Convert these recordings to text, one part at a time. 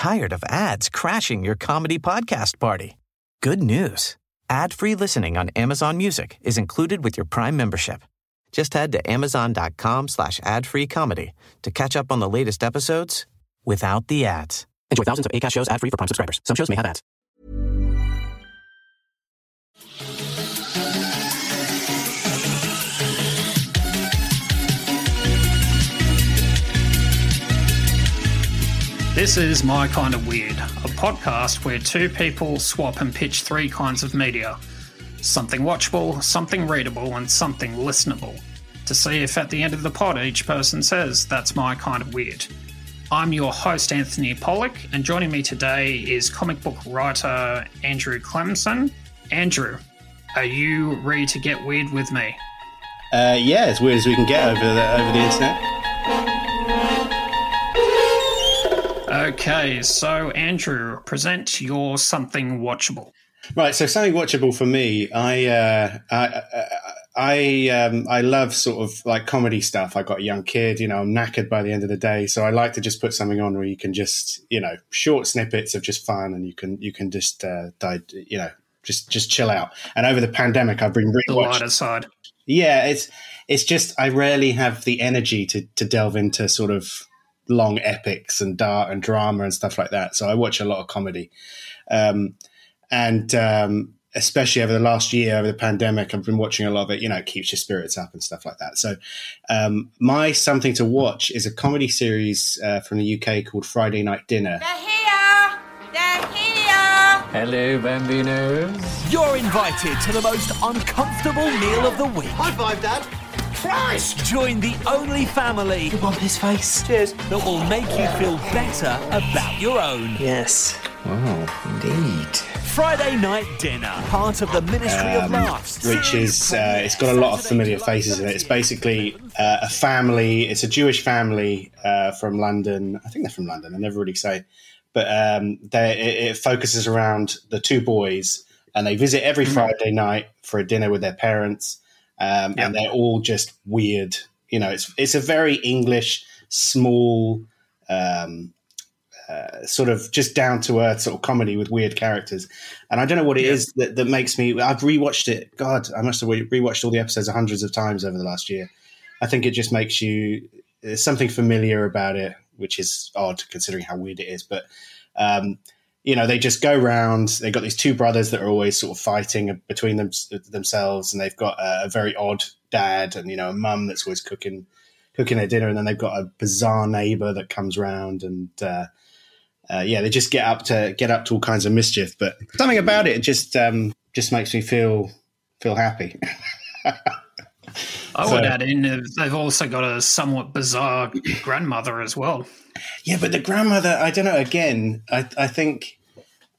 tired of ads crashing your comedy podcast party? Good news. Ad-free listening on Amazon Music is included with your Prime membership. Just head to amazon.com slash ad-free comedy to catch up on the latest episodes without the ads. Enjoy thousands of ACAST shows ad-free for Prime subscribers. Some shows may have ads. This is My Kind of Weird, a podcast where two people swap and pitch three kinds of media something watchable, something readable, and something listenable. To see if at the end of the pod each person says, That's my kind of weird. I'm your host, Anthony Pollock, and joining me today is comic book writer Andrew Clemson. Andrew, are you ready to get weird with me? Uh, yeah, as weird as we can get over the, over the internet. Okay, so Andrew, present your something watchable. Right, so something watchable for me. I uh, I I um, I love sort of like comedy stuff. I got a young kid, you know, I'm knackered by the end of the day, so I like to just put something on where you can just, you know, short snippets of just fun, and you can you can just uh, die, you know, just just chill out. And over the pandemic, I've been The lighter side. Yeah, it's it's just I rarely have the energy to to delve into sort of long epics and dark and drama and stuff like that. So I watch a lot of comedy, um, and um, especially over the last year, over the pandemic, I've been watching a lot of it. You know, it keeps your spirits up and stuff like that. So um, my something to watch is a comedy series uh, from the UK called Friday Night Dinner. They're here! They're here! Hello, bambinos. You're invited to the most uncomfortable meal of the week. High five, Dad. Christ! Join the only family Bump his face. Cheers. that will make you feel better about your own. Yes. Oh, indeed. Friday night dinner, part of the Ministry of Laughs. which is uh, it's got a lot of familiar faces in it. It's basically uh, a family. It's a Jewish family uh, from London. I think they're from London. I never really say, but um, they, it, it focuses around the two boys, and they visit every Friday night for a dinner with their parents, um, and they're all just weird. You know, it's it's a very English, small. Um, uh, sort of just down to earth sort of comedy with weird characters. And I don't know what it is that, that makes me. I've rewatched it. God, I must have re- rewatched all the episodes hundreds of times over the last year. I think it just makes you there's something familiar about it, which is odd considering how weird it is. But um, you know, they just go round. They've got these two brothers that are always sort of fighting between them, themselves, and they've got a, a very odd dad and you know a mum that's always cooking cooking their dinner, and then they've got a bizarre neighbor that comes round and. Uh, uh, yeah, they just get up to get up to all kinds of mischief. But something about it just um, just makes me feel feel happy. I So- would add in, uh, they've also got a somewhat bizarre grandmother as well. yeah, but the grandmother, I don't know. Again, I, I think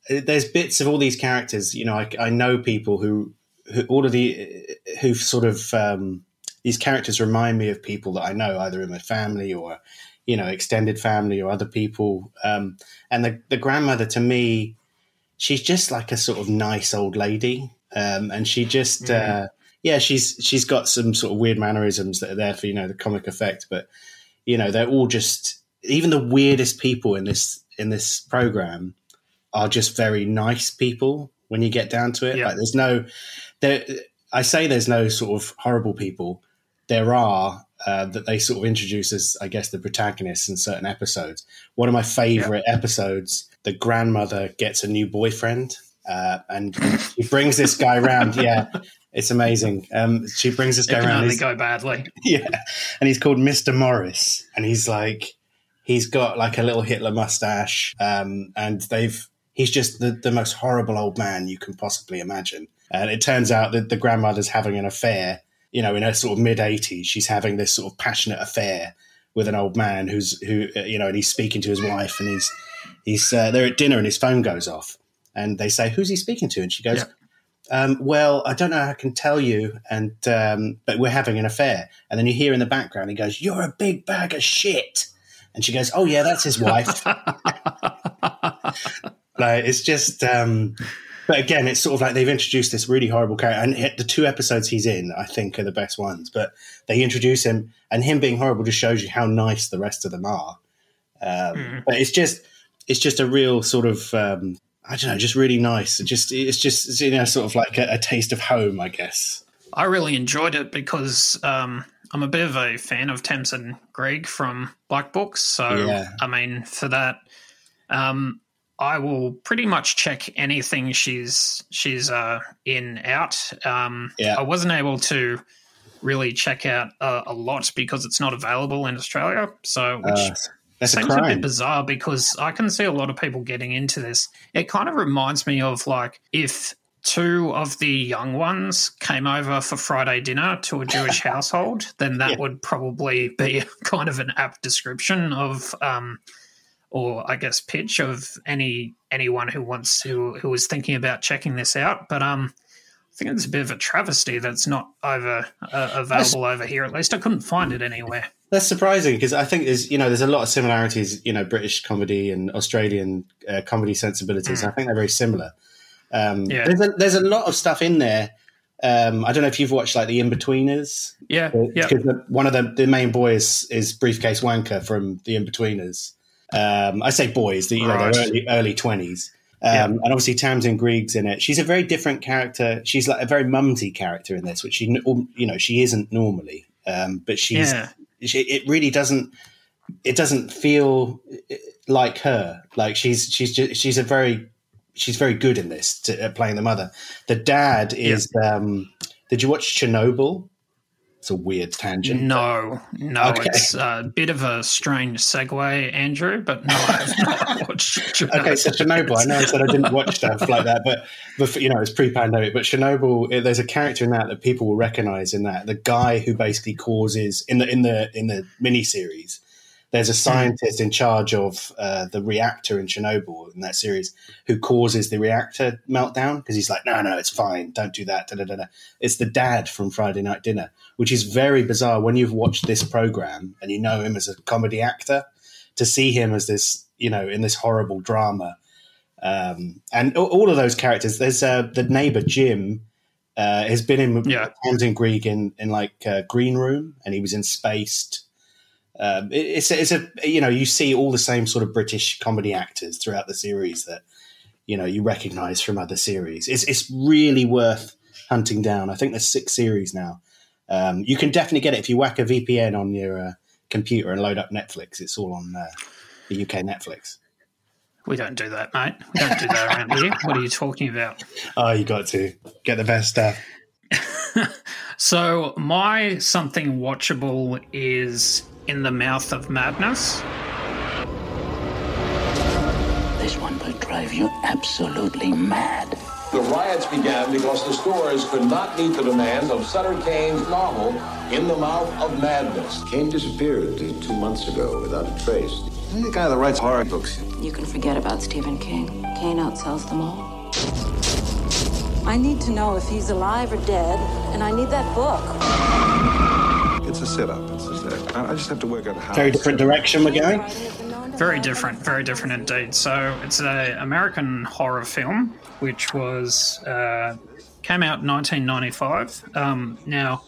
uh, there's bits of all these characters. You know, I, I know people who, who all of the who sort of um, these characters remind me of people that I know, either in my family or you know extended family or other people. Um, and the the grandmother to me, she's just like a sort of nice old lady, um, and she just. Uh, yeah, she's she's got some sort of weird mannerisms that are there for you know the comic effect, but you know they're all just even the weirdest people in this in this program are just very nice people when you get down to it. Yeah. Like there's no there. I say there's no sort of horrible people. There are uh, that they sort of introduce as I guess the protagonists in certain episodes. One of my favorite episodes, the grandmother gets a new boyfriend. Uh, and he brings this guy around. Yeah, it's amazing. Um, she brings this It guy can around. only go badly. yeah, and he's called Mr. Morris, and he's like, he's got like a little Hitler mustache, um, and they've he's just the, the most horrible old man you can possibly imagine. And it turns out that the grandmother's having an affair, you know, in her sort of mid eighties, she's having this sort of passionate affair with an old man who's who uh, you know, and he's speaking to his wife, and he's he's uh, they're at dinner, and his phone goes off, and they say, "Who's he speaking to?" And she goes. Yeah. Um, well, I don't know. how I can tell you, and um, but we're having an affair. And then you hear in the background, he goes, "You're a big bag of shit," and she goes, "Oh yeah, that's his wife." like it's just, um, but again, it's sort of like they've introduced this really horrible character, and the two episodes he's in, I think, are the best ones. But they introduce him, and him being horrible just shows you how nice the rest of them are. Um, But it's just it's just a real sort of um, I don't know, just really nice. It just it's just you know sort of like a, a taste of home, I guess. I really enjoyed it because um, I'm a bit of a fan of Tamsin Greig from Black Books. So, Yeah. I mean, for that, um, I will pretty much check anything she's she's uh, in out. Um, Yeah. I wasn't able to really check out uh, a lot because it's not available in Australia. So, which Uh, that's seems a, crime. bit bizarre because I can see a lot of people getting into this. It kind of reminds me of like if two of the young ones came over for Friday dinner to a Jewish household, then that Yeah. would probably be kind of an apt description of, um, or I guess pitch of any anyone who wants who who is thinking about checking this out. But um, I think it's a bit of a travesty that's not over uh, available over here. At least I couldn't find it anywhere. That's surprising because I think there's you know there's a lot of similarities you know British comedy and Australian uh, comedy sensibilities. I think they're very similar. Um, Yeah. There's a, there's a lot of stuff in there. Um, I don't know if you've watched like the Inbetweeners. Yeah, yeah. Because one of the, the main boys is Briefcase Wanker from the Inbetweeners. Um, I say boys, the, you know, Right. early early twenties. Um, Yeah. And obviously Tamsin Greig's in it. She's a very different character. She's like a very mumsy character in this, which she you know she isn't normally. Um, but she's Yeah. It really doesn't it doesn't feel like her. Like she's she's just, she's a very she's very good in this to, at playing the mother. The dad is um did you watch chernobyl it's a weird tangent No, no, Okay. it's a bit of a strange segue, Andrew, but no, I've not watched Okay, so Chernobyl. I know I said I didn't watch stuff like that, but before, you know it's pre-pandemic. But Chernobyl, eh, there's a character in that that people will recognize. In that, the guy who basically causes in the in the in the miniseries, there's a scientist in charge of uh, the reactor in Chernobyl in that series who causes the reactor meltdown because he's like, no, no, it's fine, don't do that. Da, da, da, da. It's the dad from Friday Night Dinner, which is very bizarre when you've watched this program and you know him as a comedy actor to see him as this, you know, in this horrible drama. Um, and all of those characters, there's uh, the neighbor Jim uh, has been in Yeah. Tamsin Greig in, in like uh, Green Room, and he was in Spaced. Um, it, it's a, it's a you know you see all the same sort of British comedy actors throughout the series that you know you recognise from other series. It's it's really worth hunting down. I think there's six series now. Um, you can definitely get it if you whack a VPN on your uh, computer and load up Netflix. It's all on uh, the UK Netflix. We don't do that, mate. We don't do that around here. What are you talking about? Oh, you got to get the best stuff. So, my something watchable is In the Mouth of Madness. This one will drive you absolutely mad. The riots began because the stores could not meet the demands of Sutter Kane's novel, In the Mouth of Madness. Kane disappeared two months ago without a trace. He's the guy that writes horror books. You can forget about Stephen King. Kane outsells them all. I need to know if he's alive or dead, and I need that book. It's a setup. It's a setup. I I just have to work out how. Very different direction we're going. Very different, very different indeed. So, it's an American horror film which was uh, came out in 1995. Um, now,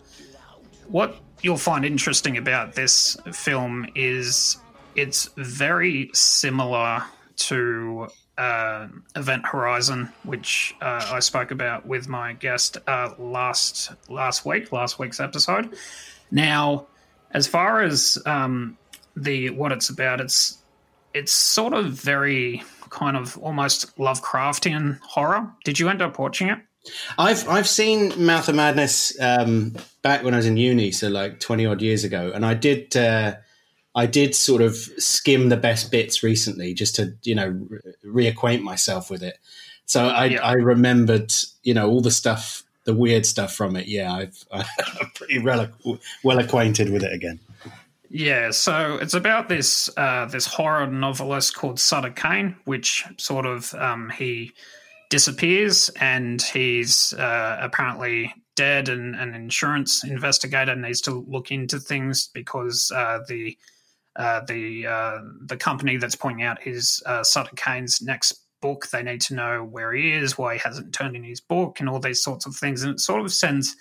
what you'll find interesting about this film is it's very similar to uh, Event Horizon, which uh, I spoke about with my guest uh, last last week, last week's episode. Now, as far as um, the what it's about, it's it's sort of very kind of almost Lovecraftian horror. Did you end up watching it? I've I've seen Mouth of Madness um, back when I was in uni, so like twenty odd years ago, and I did uh, I did sort of skim the best bits recently just to you know re- reacquaint myself with it. So I Yeah. I remembered you know all the stuff, the weird stuff from it. Yeah, I've I'm pretty well acquainted with it again. Yeah, so it's about this uh, this horror novelist called Sutter Kane, which sort of um, he disappears and he's uh, apparently dead, and an insurance investigator needs to look into things because uh, the uh, the uh, the company that's pointing out his uh, Sutter Kane's next book, they need to know where he is, why he hasn't turned in his book, and all these sorts of things, and it sort of sends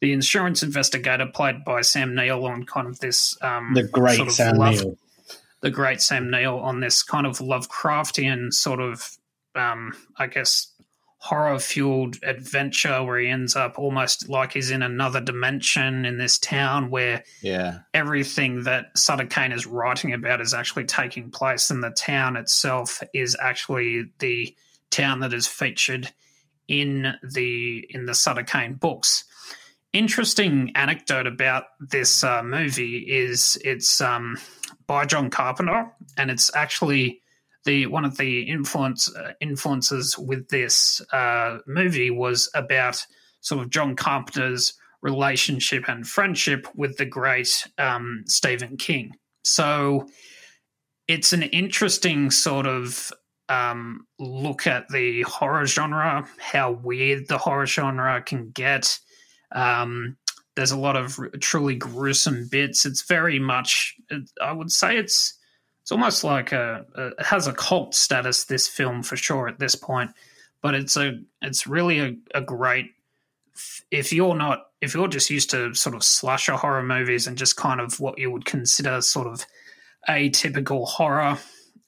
the insurance investigator, played by Sam Neill, on kind of this um, The great sort of Sam love- Neill. the great Sam Neill on this kind of Lovecraftian sort of, um, I guess, horror fueled adventure where he ends up almost like he's in another dimension in this town where yeah everything that Sutter Kane is writing about is actually taking place and the town itself is actually the town that is featured in the in the Sutter Kane books. Interesting anecdote about this uh, movie is it's um, by John Carpenter and it's actually the one of the influence uh, influences with this uh, movie was about sort of John Carpenter's relationship and friendship with the great um, Stephen King. So it's an interesting sort of um, look at the horror genre, how weird the horror genre can get. Um, there's a lot of truly gruesome bits. It's very much, I would say, it's it's almost like a, a, it has a cult status. This film for sure at this point, but it's a it's really a, a great. If you're not if you're just used to sort of slasher horror movies and just kind of what you would consider sort of atypical horror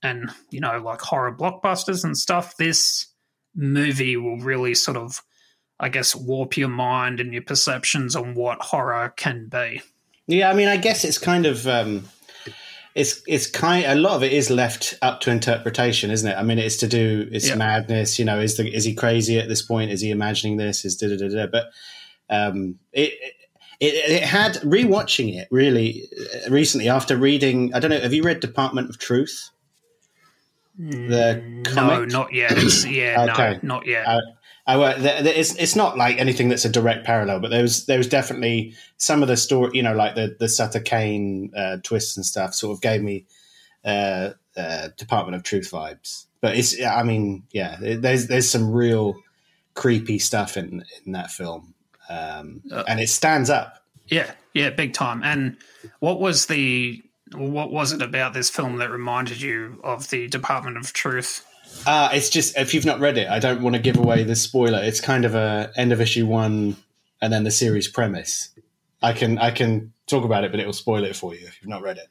and you know like horror blockbusters and stuff, this movie will really sort of I guess warp your mind and your perceptions on what horror can be. Yeah, I mean, I guess it's kind of um, it's it's kind a lot of it is left up to interpretation, isn't it? I mean, it's to do it's yeah. madness. You know, is the is he crazy at this point? Is he imagining this? Is da da da da? But um, it, it it had rewatching it really uh, recently after reading. I don't know. Have you read Department of Truth? The comic? no, not yet. Yeah, okay. no, not yet. Uh, I, it's it's not like anything that's a direct parallel, but there was there was definitely some of the story, you know, like the the Sutter Kane uh, twists and stuff, sort of gave me uh, uh, Department of Truth vibes. But it's, I mean, yeah, there's there's some real creepy stuff in in that film, um, uh, and it stands up. Yeah, yeah, big time. And what was the what was it about this film that reminded you of the Department of Truth? Uh, it's just if you've not read it, I don't want to give away the spoiler. It's kind of a end of issue one, and then the series premise. I can I can talk about it, but it will spoil it for you if you've not read it.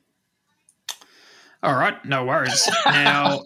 All right, no worries. Now,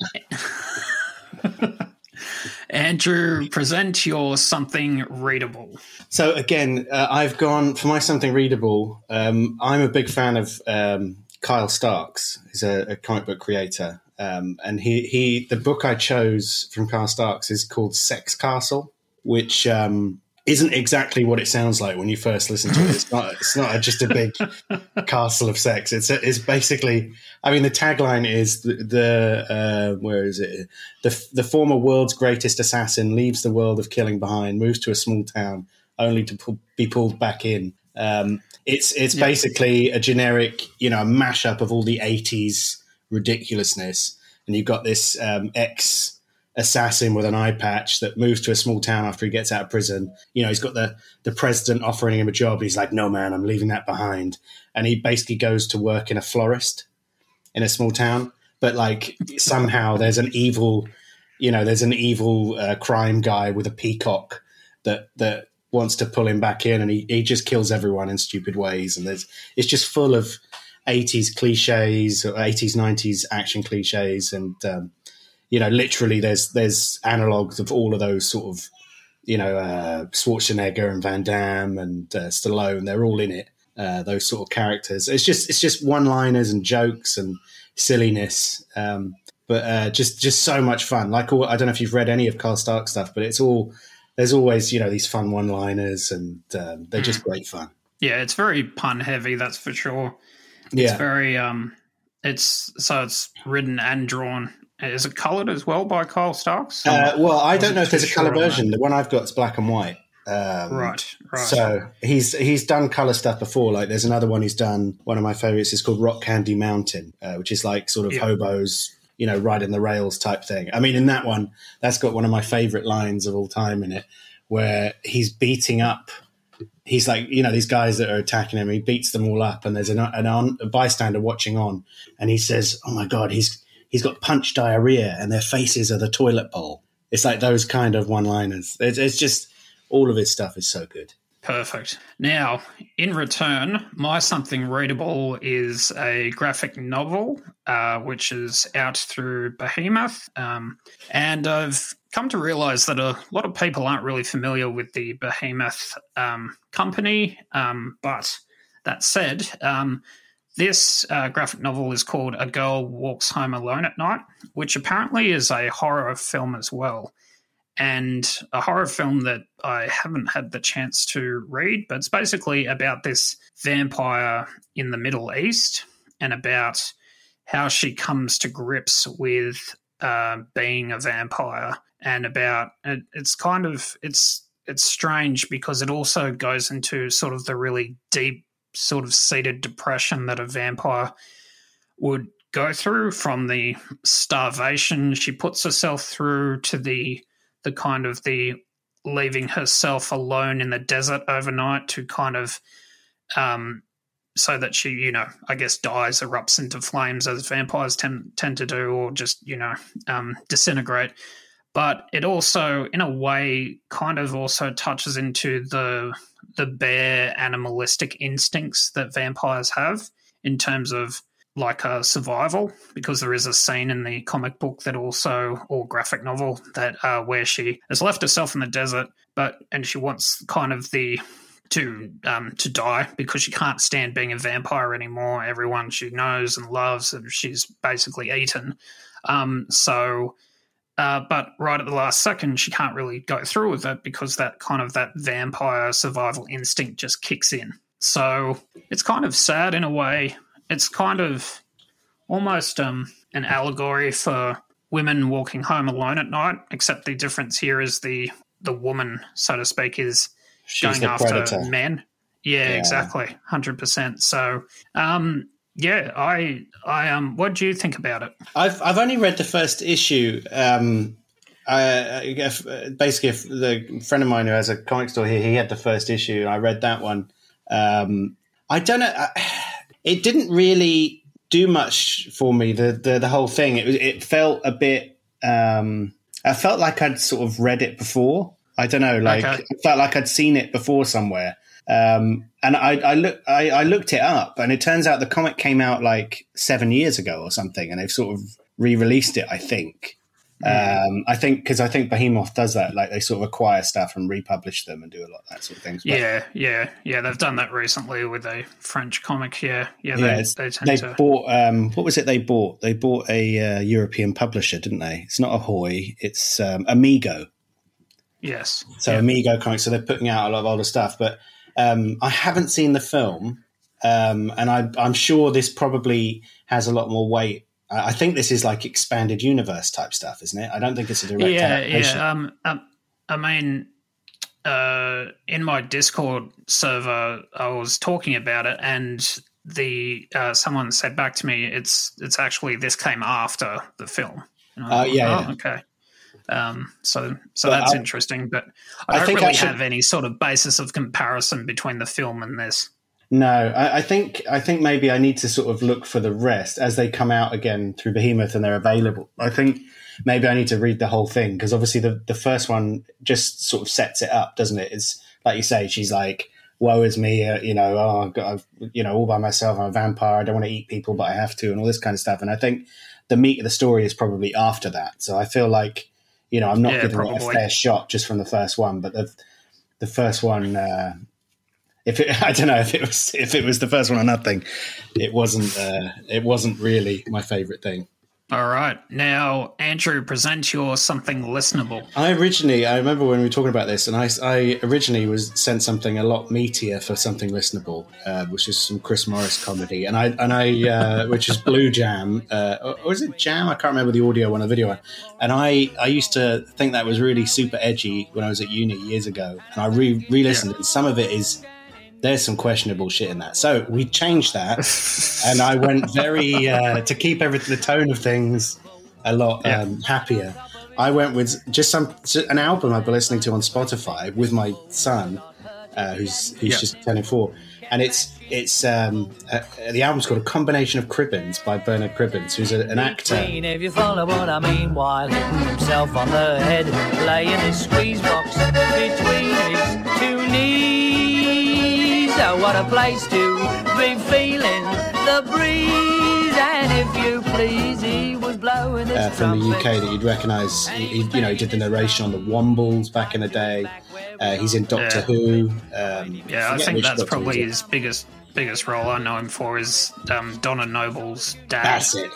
Andrew, present your something readable. So again, uh, I've gone for my something readable. Um, I'm a big fan of um, Kyle Starks. He's a, a comic book creator, um, and he, he, the book I chose from Kyle Starks is called Sexcastle, which um, isn't exactly what it sounds like when you first listen to it. It's not. It's not just a big castle of sex. It's it's basically. I mean, the tagline is the, the uh, where is it? The the former world's greatest assassin leaves the world of killing behind, moves to a small town, only to pull, be pulled back in. Um, it's it's yeah. basically a generic, you know, mashup of all the '80s ridiculousness. And you've got this um, ex assassin with an eye patch that moves to a small town after he gets out of prison. You know, he's got the the president offering him a job. He's like, "No, man, I'm leaving that behind." And he basically goes to work in a florist in a small town. But like somehow there's an evil, you know, there's an evil uh, crime guy with a peacock that that wants to pull him back in, and he, he just kills everyone in stupid ways. And there's it's just full of 80s cliches or 80s 90s action cliches and um, you know literally there's there's analogs of all of those sort of you know uh, Schwarzenegger and Van Damme and uh, Stallone. They're all in it uh, those sort of characters. It's just it's just one liners and jokes and silliness um, but uh, just just so much fun. Like all, I don't know if you've read any of Carl Stark stuff but it's all there's always you know these fun one liners and um, they're just mm. great fun. Yeah it's very pun heavy that's for sure yeah. It's very um it's so it's written and drawn. Is it coloured as well by Kyle Starks? Uh, well, I don't know if there's a colour version. The one I've got is black and white. Um, right, right. So he's he's done color stuff before. Like there's another one he's done. One of my favorites is called Rock Candy Mountain, uh, which is like sort of yeah. hobos, you know, riding the rails type thing. I mean, in that one, that's got one of my favorite lines of all time in it, where he's beating up he's like, you know, these guys that are attacking him, he beats them all up, and there's an, an on, a bystander watching on, and he says, "Oh my god, he's he's got punch diarrhea, and their faces are the toilet bowl." It's like those kind of one-liners. It's, it's just all of his stuff is so good. Perfect. Now, in return, my something readable is a graphic novel, uh, which is out through Behemoth, um, and I've come to realize that a lot of people aren't really familiar with the Behemoth um, company. Um, but that said, um, this uh, graphic novel is called A Girl Walks Home Alone at Night, which apparently is a horror film as well and a horror film that I haven't had the chance to read, but it's basically about this vampire in the Middle East and about how she comes to grips with uh, being a vampire and about it, it's kind of it's it's strange because it also goes into sort of the really deep sort of seated depression that a vampire would go through from the starvation she puts herself through to the the kind of the leaving herself alone in the desert overnight to kind of um, so that she, you know, I guess dies, erupts into flames as vampires tend tend to do, or just you know um, disintegrate. But it also, in a way, kind of also touches into the the bare animalistic instincts that vampires have in terms of like a survival because there is a scene in the comic book that also or graphic novel that uh, where she has left herself in the desert but and she wants kind of the to um, to die because she can't stand being a vampire anymore. Everyone she knows and loves and she's basically eaten. Um, so uh, but right at the last second she can't really go through with it because that kind of that vampire survival instinct just kicks in. So it's kind of sad in a way it's kind of almost um, an allegory for women walking home alone at night, except the difference here is the the woman, so to speak, is She's going after predator. men. Yeah, yeah. exactly, hundred percent. So, um, yeah, I, I, um, what do you think about it? I've I've only read the first issue. Um, I, basically, the friend of mine who has a comic store here, he had the first issue. I read that one. Um, I don't know. I, it didn't really do much for me. The the, the whole thing. It it felt a bit. Um, I felt like I'd sort of read it before. I don't know. Like okay. I felt like I'd seen it before somewhere. Um, and I, I look, I, I looked it up, and it turns out the comic came out like seven years ago or something, and they've sort of re-released it. I think. Um, I think because I think Behemoth does that, like they sort of acquire stuff and republish them and do a lot of that sort of things. Yeah, yeah, yeah. They've done that recently with a French comic. Yeah, yeah. They, they, they to... bought. Um, what was it? They bought. They bought a uh, European publisher, didn't they? It's not Ahoy. It's um, Amigo. Yes. So yeah. Amigo comics. So they're putting out a lot of older stuff, but um, I haven't seen the film, um, and I, I'm sure this probably has a lot more weight I think this is like expanded universe type stuff, isn't it? I don't think it's a direct yeah, adaptation. Yeah, um, um, I mean, uh, in my Discord server, I was talking about it, and the uh, someone said back to me, "It's it's actually this came after the film." Uh, yeah, oh, yeah, okay. Um, so so but that's I, interesting, but I, I don't really I should... have any sort of basis of comparison between the film and this. No, I, I, think I think maybe I need to sort of look for the rest as they come out again through Behemoth and they're available. I think maybe I need to read the whole thing because obviously the the first one just sort of sets it up, doesn't it? It's like you say, she's like, "Woe is me," uh, you know, oh, I've got, I've, you know, all by myself. I'm a vampire. I don't want to eat people, but I have to, and all this kind of stuff. And I think the meat of the story is probably after that. So I feel like, you know, I'm not yeah, giving probably. it a fair shot just from the first one, but the the first one. Uh, if it, I don't know if it was if it was the first one or nothing, it wasn't. Uh, it wasn't really my favorite thing. All right, now Andrew, present your something listenable. I originally, I remember when we were talking about this, and I, I originally was sent something a lot meatier for something listenable, uh, which is some Chris Morris comedy, and I and I, uh, which is Blue Jam, uh, or, or is it Jam? I can't remember the audio one, the video one. And I, I used to think that was really super edgy when I was at uni years ago, and I re listened, yeah. and some of it is there's some questionable shit in that. So we changed that, and I went very uh, to keep everything the tone of things a lot yeah. um, happier. I went with just some an album I've been listening to on Spotify with my son, uh, who's who's yeah. just turning four, and it's it's um, uh, the album's called a combination of Cribbins by Bernard Cribbins, who's a, an actor. If you follow what I mean, while hitting himself on the head, laying his squeeze box between his two knees. Oh, what a place to be feeling the breeze. And if you please, he was blowing his uh, from the UK that you'd recognise. He, you know, he did the narration on the Wombles back in the day. Uh, he's in Doctor Yeah. Who. Um, Yeah, I forget think that's Doctor probably his biggest biggest role I know him for is um, Donna Noble's dad. That's it.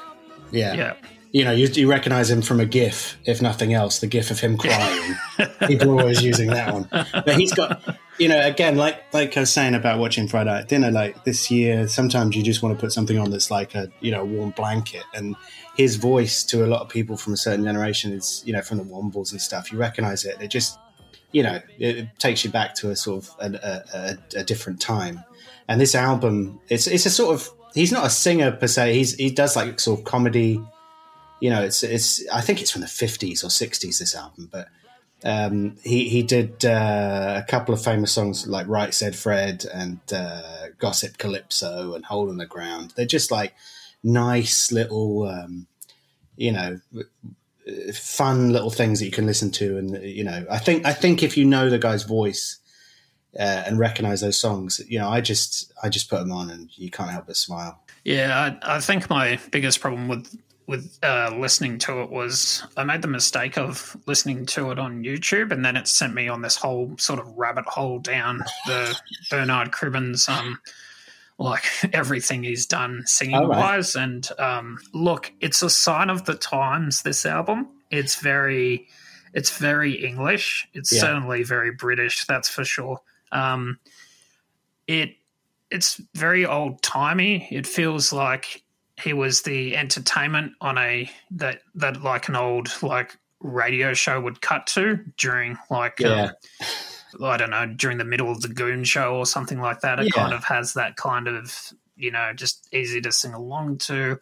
Yeah. Yeah. You know, you, you recognise him from a GIF, if nothing else, the GIF of him crying. People are always using that one. But he's got, you know, again, like like I was saying about watching Friday Night Dinner, like this year, sometimes you just want to put something on that's like a, you know, warm blanket. And his voice to a lot of people from a certain generation is, you know, from the Wombles and stuff. You recognise it. It just, you know, it, takes you back to a sort of a, a, a, a different time. And this album, it's it's a sort of he's not a singer per se. He's he does like sort of comedy. You know, it's it's I think it's from the fifties or sixties. This album, but um, he he did uh, a couple of famous songs like "Right Said Fred" and uh, "Gossip Calypso" and "Hole in the Ground." They're just like nice little, um, you know, fun little things that you can listen to. And you know, I think I think if you know the guy's voice uh, and recognize those songs, you know, I just I just put them on and you can't help but smile. Yeah, I, I think my biggest problem with with uh, listening to it was I made the mistake of listening to it on YouTube, and then it sent me on this whole sort of rabbit hole down the Bernard Cribbins, um, like everything he's done singing right. wise. And um, look, it's a sign of the times. This album, it's very, it's very English. It's Yeah. certainly very British. That's for sure. Um, it it's very old timey. It feels like he was the entertainment on a that that like an old like radio show would cut to during like Yeah. um, I don't know during the middle of the Goon Show or something like that. It Yeah. kind of has that kind of you know just easy to sing along to.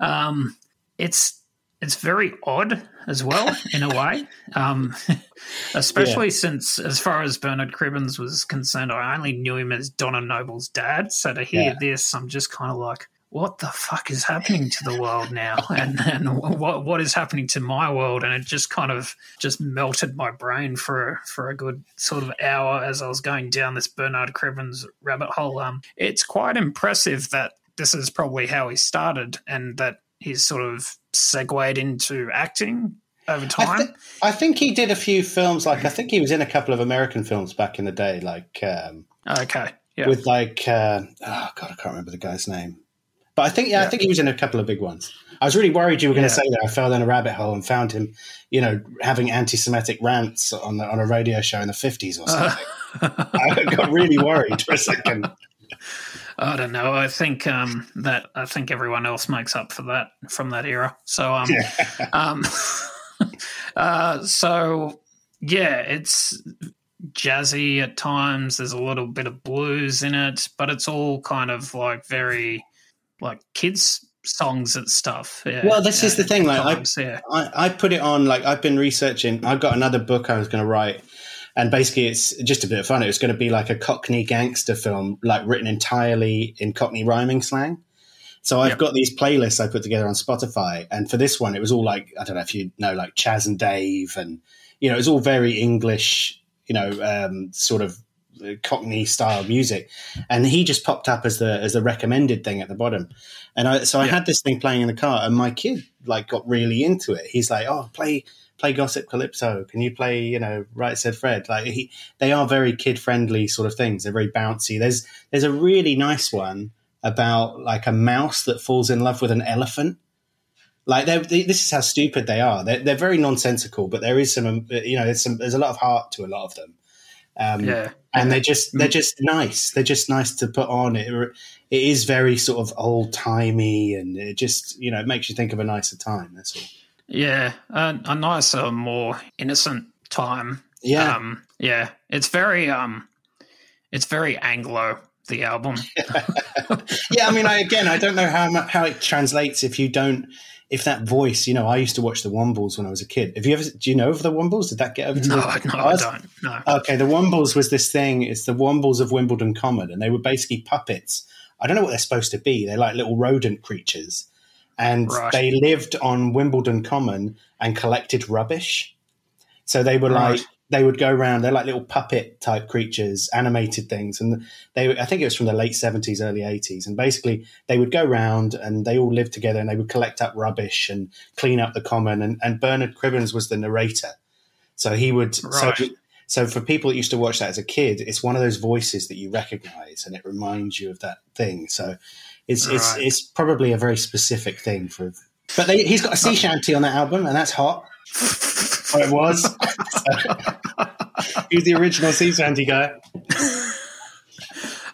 Um, it's it's very odd as well in a way, um, especially since as far as Bernard Cribbins was concerned, I only knew him as Donna Noble's dad. So to hear Yeah. this, I'm just kind of like, what the fuck is happening to the world now and, and what what is happening to my world and it just kind of just melted my brain for for a good sort of hour as I was going down this Bernard Cribbins rabbit hole um it's quite impressive that this is probably how he started and that he's sort of segued into acting over I, time I think he did a few films. Like I think he was in a couple of American films back in the day, like um, okay yeah with like uh, oh god, I can't remember the guy's name. But I think yeah, I think he was in a couple of big ones. I was really worried you were going to Yeah. say that. I fell down a rabbit hole and found him, you know, having anti-Semitic rants on on a radio show in the fifties or something. I got really worried for a second. I don't know. I think um, that I think everyone else makes up for that from that era. So um, um uh, so yeah, it's jazzy at times. There's a little bit of blues in it, but it's all kind of like very like kids songs and stuff. Yeah, Well, this is the thing. Like, I, yeah. I, I put it on. Like, I've been researching. I've got another book I was going to write, and basically, it's just a bit of fun. It was going to be like a Cockney gangster film, like written entirely in Cockney rhyming slang. So I've Yep. got these playlists I put together on Spotify, and for this one, it was all like I don't know if you know, like Chas and Dave, and you know, it was all very English, you know, um, sort of Cockney style music. And he just popped up as the as the recommended thing at the bottom, and I so I had this thing playing in the car, and my kid like got really into it. He's like, "Oh, play play Gossip Calypso. Can you play, you know, Right Said Fred?" Like he, they are very kid friendly sort of things. They're very bouncy. There's there's a really nice one about like a mouse that falls in love with an elephant. Like they're, they, this is how stupid they are. They're, they're very nonsensical, but there is some, you know, there's some, there's a lot of heart to a lot of them. Um, Yeah. and they're just, they're just nice. They're just nice to put on. It, it is very sort of old timey, and it just, you know, it makes you think of a nicer time. That's all. Yeah, a, a nicer, more innocent time. Yeah. um, yeah. It's very, um, it's very Anglo. The album. yeah, I mean, I, again, I don't know how how it translates if you don't if that voice. You know, I used to watch the Wombles when I was a kid. Have you ever? Do you know of the Wombles? Did that get over to No, you? no, I don't. No. Okay, the Wombles was this thing. It's the Wombles of Wimbledon Common, and they were basically puppets. I don't know what they're supposed to be. They're like little rodent creatures, and Right. they lived on Wimbledon Common and collected rubbish. So they were Right. like they would go around. They're like little puppet type creatures, animated things, and they. I think it was from the late seventies, early eighties, and basically they would go around and they all lived together and they would collect up rubbish and clean up the common. And, and Bernard Cribbins was the narrator, so he would. Right. So, so for people that used to watch that as a kid, it's one of those voices that you recognize, and it reminds you of that thing. So it's it's it's probably a very specific thing for. But they, he's got a sea shanty on that album, and that's hot. or it was. he was the original sea shanty guy.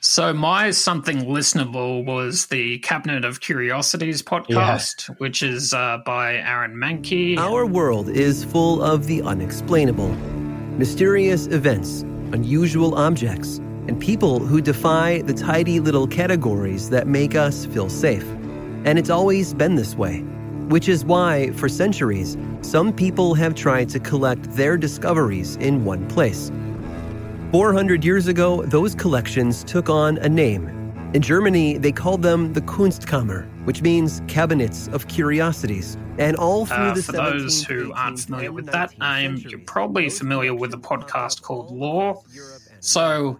So my something listenable was the Cabinet of Curiosities podcast, which is uh, by Aaron Mahnke. Our world is full of the unexplainable mysterious events, unusual objects, and people who defy the tidy little categories that make us feel safe. And it's always been this way, which is why, for centuries, some people have tried to collect their discoveries in one place. 400 years ago, those collections took on a name. In Germany, they called them the Kunstkammer, which means cabinets of curiosities. And all through Uh, the for those 17th, who aren't familiar with that name, you're probably familiar with a podcast called Lore. So,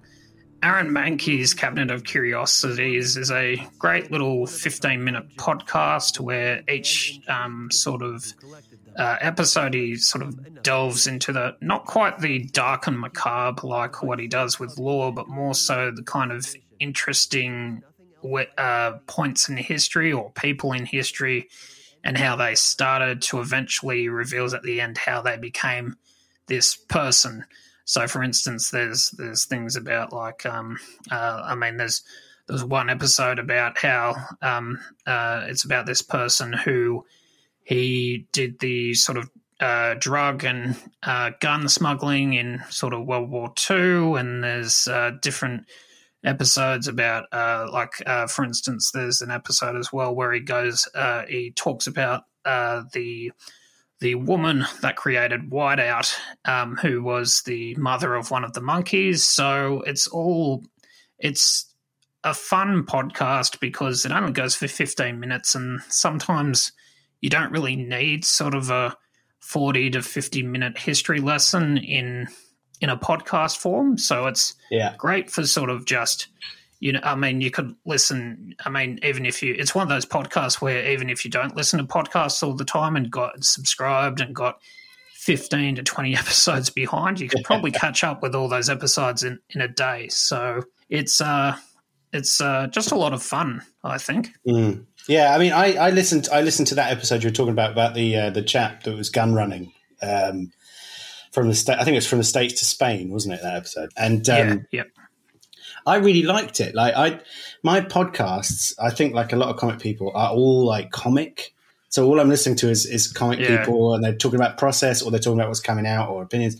Aaron Mahnke's Cabinet of Curiosities is a great little 15 minute podcast where each um, sort of uh, episode he sort of delves into the not quite the dark and macabre like what he does with Lore, but more so the kind of interesting uh, points in history or people in history and how they started to eventually reveals at the end how they became this person. So, for instance, there's there's things about like um, uh, I mean, there's there's one episode about how um, uh, it's about this person who he did the sort of uh, drug and uh, gun smuggling in sort of World War Two, and there's uh, different episodes about uh, like uh, for instance there's an episode as well where he goes he talks about the the woman that created Whiteout, um, who was the mother of one of the Monkees. So it's all it's a fun podcast because it only goes for 15 minutes and sometimes you don't really need sort of a 40 to 50 minute history lesson in in a podcast form so it's Yeah. great for sort of just you know i mean you could listen i mean even if you it's one of those podcasts where even if you don't listen to podcasts all the time and got subscribed and got 15 to 20 episodes behind you could probably catch up with all those episodes in in a day so it's uh it's uh just a lot of fun i think Mm. Yeah, I mean, I, I listened. I listened to that episode you were talking about about the uh, the chap that was gun running um, from the state. I think it was from the states to Spain, wasn't it? That episode, and um, yeah yep I really liked it. Like I, my podcasts, I think like a lot of comic people are all like comic. So all I'm listening to is is comic Yeah. people, and they're talking about process, or they're talking about what's coming out, or opinions.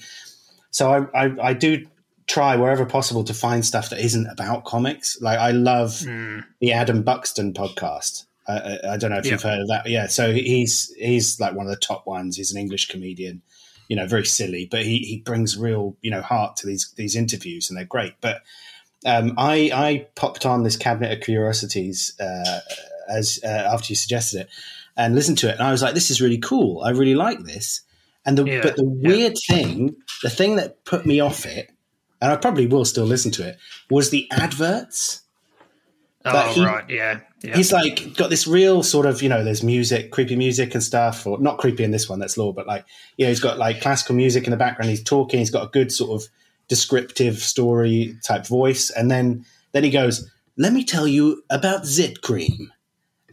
So I, I, I do try wherever possible to find stuff that isn't about comics. Like I love Mm. the Adam Buxton podcast. I, I, I don't know if Yeah. you've heard of that. Yeah, so he's he's like one of the top ones. He's an English comedian. You know, very silly, but he he brings real you know heart to these these interviews, and they're great. But um, I I popped on this cabinet of curiosities uh, as uh, after you suggested it, and listened to it, and I was like, this is really cool. I really like this. And the Yeah, but the yeah. weird thing, the thing that put me off it, and I probably will still listen to it, was the adverts. But oh he- right yeah yeah He's like got this real sort of, you know, there's music, creepy music and stuff, or not creepy in this one, that's Lore, but like, you know, he's got like classical music in the background. He's talking. He's got a good sort of descriptive story type voice, and then then he goes, "Let me tell you about zit cream,"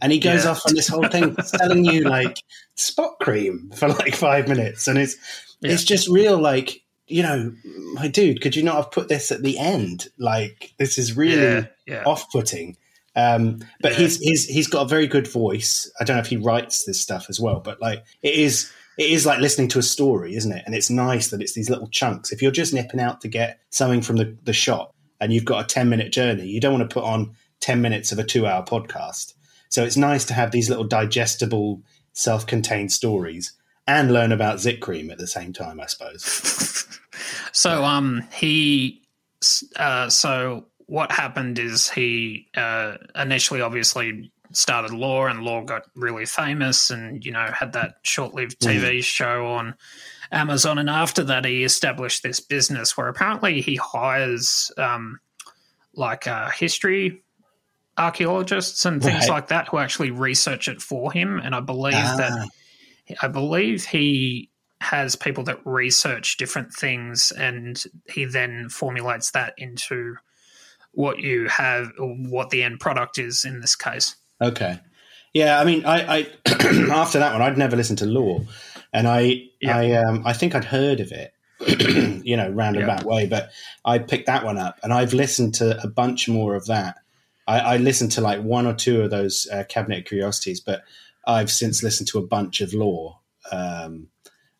and he goes Yeah. off on this whole thing telling you like spot cream for like five minutes, and it's it's just real like. You know, my dude, could you not have put this at the end? Like, this is really Yeah, yeah. off-putting. Um, but Yeah. he's he's he's got a very good voice. I don't know if he writes this stuff as well, but like it is it is like listening to a story, isn't it? And it's nice that it's these little chunks. If you're just nipping out to get something from the, the shop and you've got a 10 minute journey, you don't want to put on 10 minutes of a two hour podcast. So it's nice to have these little digestible, self contained stories and learn about zit cream at the same time, I suppose. So um he uh so what happened is he uh initially obviously started Lore and Lore got really famous and you know had that short-lived TV show on Amazon, and after that, he established this business where apparently he hires um, like uh, history archaeologists and things Right. like that who actually research it for him. And I believe Ah. that I believe he has people that research different things, and he then formulates that into what you have, or what the end product is in this case. Okay. Yeah, I mean, I, I after that one, I'd never listened to Lore, and I, I, um, I think I'd heard of it, you know, roundabout way, but I picked that one up, and I've listened to a bunch more of that. I, I listened to like one or two of those uh, Cabinet of Curiosities, but I've since listened to a bunch of Lore, um,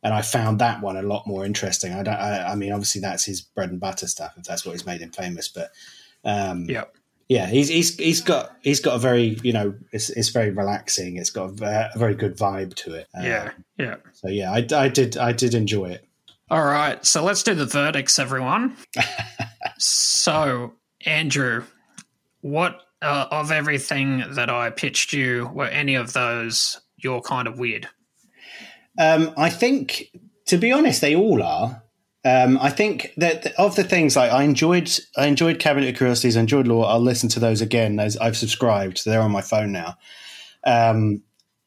and I found that one a lot more interesting. I don't, I, I mean, obviously that's his bread and butter stuff, if that's what he's made him famous, but um, yeah. Yeah, he's he's he's got he's got a very you know it's it's very relaxing. It's got a, a very good vibe to it. Um, Yeah, yeah. So yeah, I, I did I did enjoy it. All right, so let's do the verdicts, everyone. so, Andrew, what uh, of everything that I pitched you were any of those you're kind of weird? Um, I think to be honest, they all are. Um, I think that of the things like I enjoyed, I enjoyed Cabinet of Curiosities, I enjoyed Lore. I'll listen to those again. Those I've subscribed, so they're on my phone now. Um,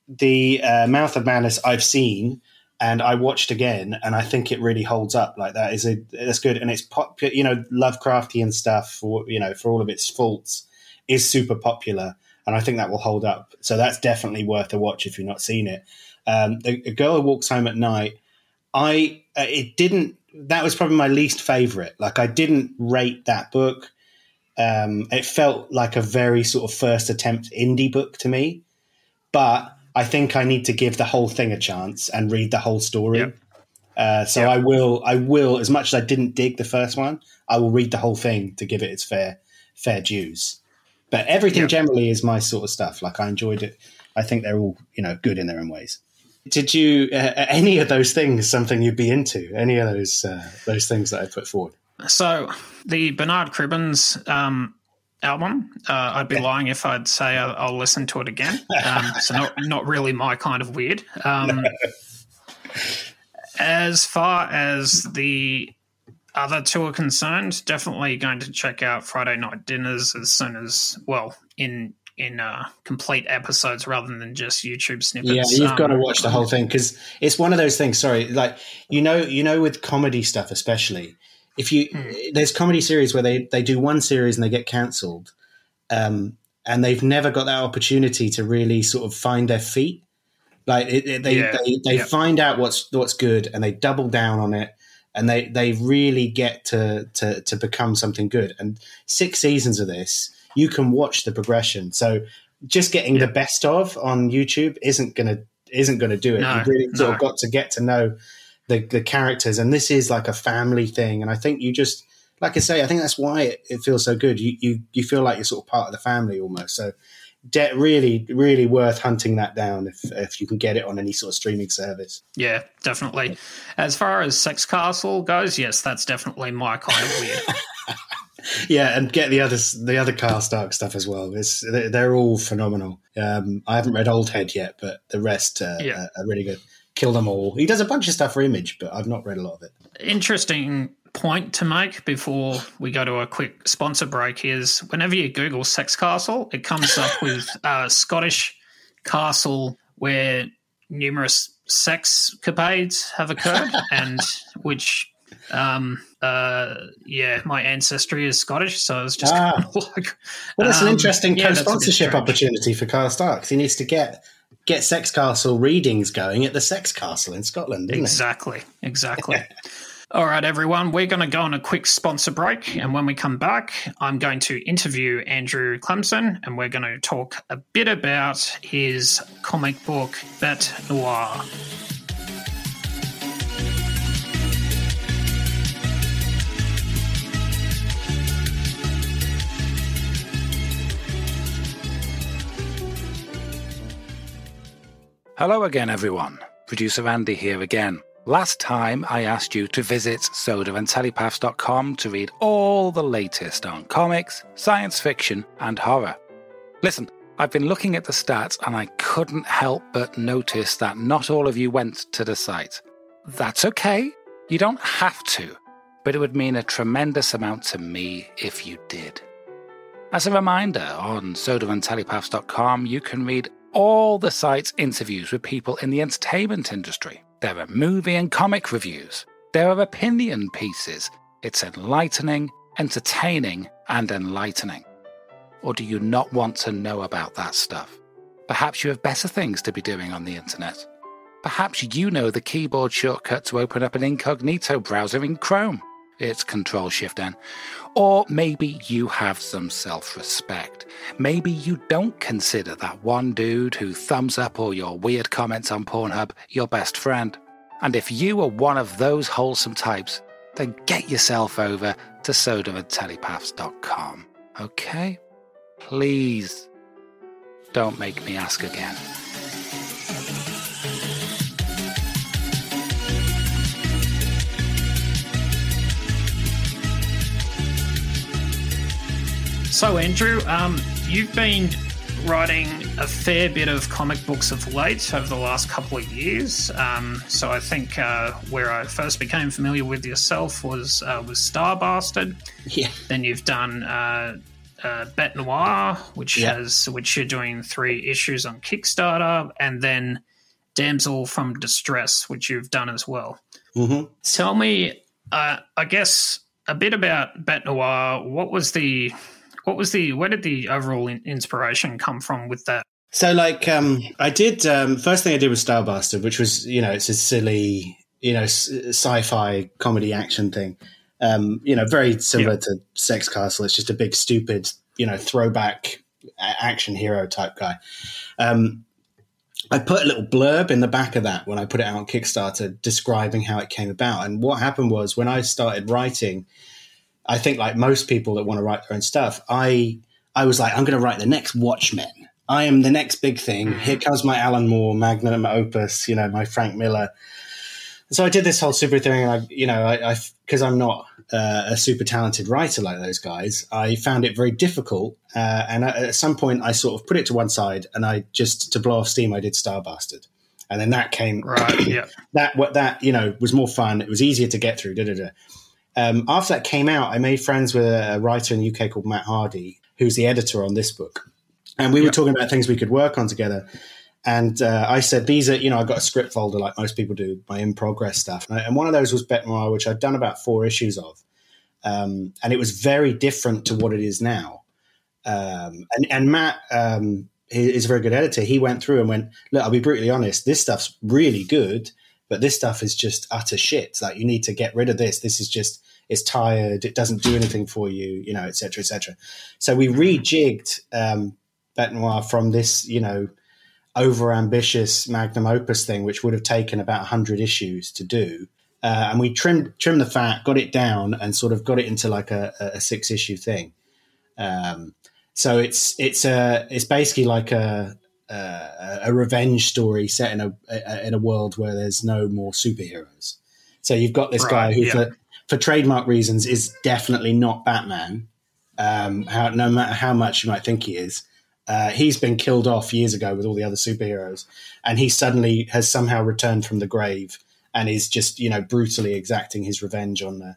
the uh, Mouth of Madness I've seen, and I watched again, and I think it really holds up. Like that is a that's good, and it's pop, you know Lovecraftian stuff for you know for all of its faults is super popular, and I think that will hold up. So that's definitely worth a watch if you've not seen it. Um, the girl who walks home at night. I uh, it didn't. That was probably my least favorite. Like I didn't rate that book. Um, it felt like a very sort of first attempt indie book to me, but I think I need to give the whole thing a chance and read the whole story. Uh, so I will. I will. As much as I didn't dig the first one, I will read the whole thing to give it its fair fair dues. But everything generally is my sort of stuff. Like I enjoyed it. I think they're all you know good in their own ways. Did you uh, any of those things something you'd be into? Any of those uh, those things that I put forward? So, the Bernard Cribbins um, album, uh, I'd be lying if I'd say I'll, I'll listen to it again. Um, so, not, not really my kind of weird. Um, as far as the other two are concerned, definitely going to check out Friday Night Dinners as soon as, well, in in uh, complete episodes rather than just YouTube snippets. Yeah, you've Um, got to watch the whole thing because it's one of those things. Sorry, like you know, you know, with comedy stuff, especially if you there's comedy series where they they do one series and they get cancelled, um, and they've never got that opportunity to really sort of find their feet. Like it, it- they Yeah, they, they yeah. find out what's what's good and they double down on it. And they, they really get to, to, to become something good. And six seasons of this, you can watch the progression. So just getting the best of on YouTube isn't gonna isn't gonna do it. No, You've really sort of got to get to know the the characters, and this is like a family thing. And I think you just like I say, I think that's why it, it feels so good. You you you feel like you're sort of part of the family almost. So de- really really worth hunting that down if if you can get it on any sort of streaming service. Yeah, definitely. As far as Sexcastle goes, yes, that's definitely my kind of weird. Yeah, and get the others, the other Kyle Starks stuff as well. It's, they're, they're all phenomenal. Um, I haven't read Old Head yet, but the rest uh, Yeah. are, are really good. Kill them all. He does a bunch of stuff for Image, but I've not read a lot of it. Interesting point to make before we go to a quick sponsor break is whenever you Google Sexcastle, it comes up with a Scottish castle where numerous sex capades have occurred, and which, um, uh, yeah, my ancestry is Scottish, so it's just Ah. kind of like. Well, that's an um, interesting yeah, that's a bit co-sponsorship opportunity for Kyle Starks. He needs to get get Sexcastle readings going at the Sex Castle in Scotland, Exactly, exactly. All right, everyone, we're going to go on a quick sponsor break. And when we come back, I'm going to interview Andrew Clemson and we're going to talk a bit about his comic book, Bete Noir. Hello again, everyone. Producer Andy here again. Last time I asked you to visit sodaandtelepaths.com to read all the latest on comics, science fiction, and horror. Listen, I've been looking at the stats and I couldn't help but notice that not all of you went to the site. That's okay. You don't have to, but it would mean a tremendous amount to me if you did. As a reminder, on sodaandtelepaths.com, you can read all the site's interviews with people in the entertainment industry. There are movie and comic reviews. There are opinion pieces. It's enlightening, entertaining, and enlightening. Or do you not want to know about that stuff? Perhaps you have better things to be doing on the internet. Perhaps you know the keyboard shortcut to open up an incognito browser in Chrome. It's Control Shift N. Or maybe you have some self respect. Maybe you don't consider that one dude who thumbs up all your weird comments on Pornhub your best friend. And if you are one of those wholesome types, then get yourself over to sodaandtelepaths.com. Okay? Please don't make me ask again. So, Andrew, um, you've been writing a fair bit of comic books of late over the last couple of years. Um, so, I think uh, where I first became familiar with yourself was uh, was Star Bastard. Yeah. Then you've done uh, uh, Bete Noir, which Yeah. has which you're doing three issues on Kickstarter, and then Damsel from Distress, which you've done as well. hmm Tell me, uh, I guess, a bit about Bete Noir. What was the, what was the, where did the overall in- inspiration come from with that? So, like, um, I did. Um, first thing I did was Star Bastard, which was, you know, it's a silly, you know, sci-fi comedy action thing. Um, you know, very similar to Sexcastle. It's just a big, stupid, you know, throwback action hero type guy. Um, I put a little blurb in the back of that when I put it out on Kickstarter, describing how it came about. And what happened was when I started writing, I think like most people that want to write their own stuff, I I was like, I'm going to write the next Watchmen. I am the next big thing. Here comes my Alan Moore magnum opus, you know, my Frank Miller. So I did this whole super thing, and I, you know, I because I'm not uh, a super talented writer like those guys, I found it very difficult. Uh, and at at some point, I sort of put it to one side, and I just to blow off steam, I did Star Bastard, and then that came Right. yeah. that what that you know was more fun. It was easier to get through. Da, da, da. Um, after that came out, I made friends with a writer in the UK called Matt Hardy, who's the editor on this book, and we were talking about things we could work on together. And uh, I said, these are, you know, I've got a script folder like most people do, my in progress stuff. And, I, and one of those was Bete Noir, which I'd done about four issues of. Um, and it was very different to what it is now. Um, and, and Matt um, is a very good editor. He went through and went, look, I'll be brutally honest, this stuff's really good, but this stuff is just utter shit. Like you need to get rid of this. This is just, it's tired. It doesn't do anything for you, you know, et cetera, et cetera. So we rejigged um, from this, you know, over ambitious magnum opus thing, which would have taken about 100 issues to do. Uh, and we trimmed trimmed the fat, got it down, and sort of got it into like a, a six issue thing. Um, so it's it's a it's basically like a a, a revenge story set in a, a in a world where there's no more superheroes. So you've got this guy who, yeah. for for trademark reasons, is definitely not Batman. Um, how, no matter how much you might think he is, uh, he's been killed off years ago with all the other superheroes, and he suddenly has somehow returned from the grave and is just you know brutally exacting his revenge on the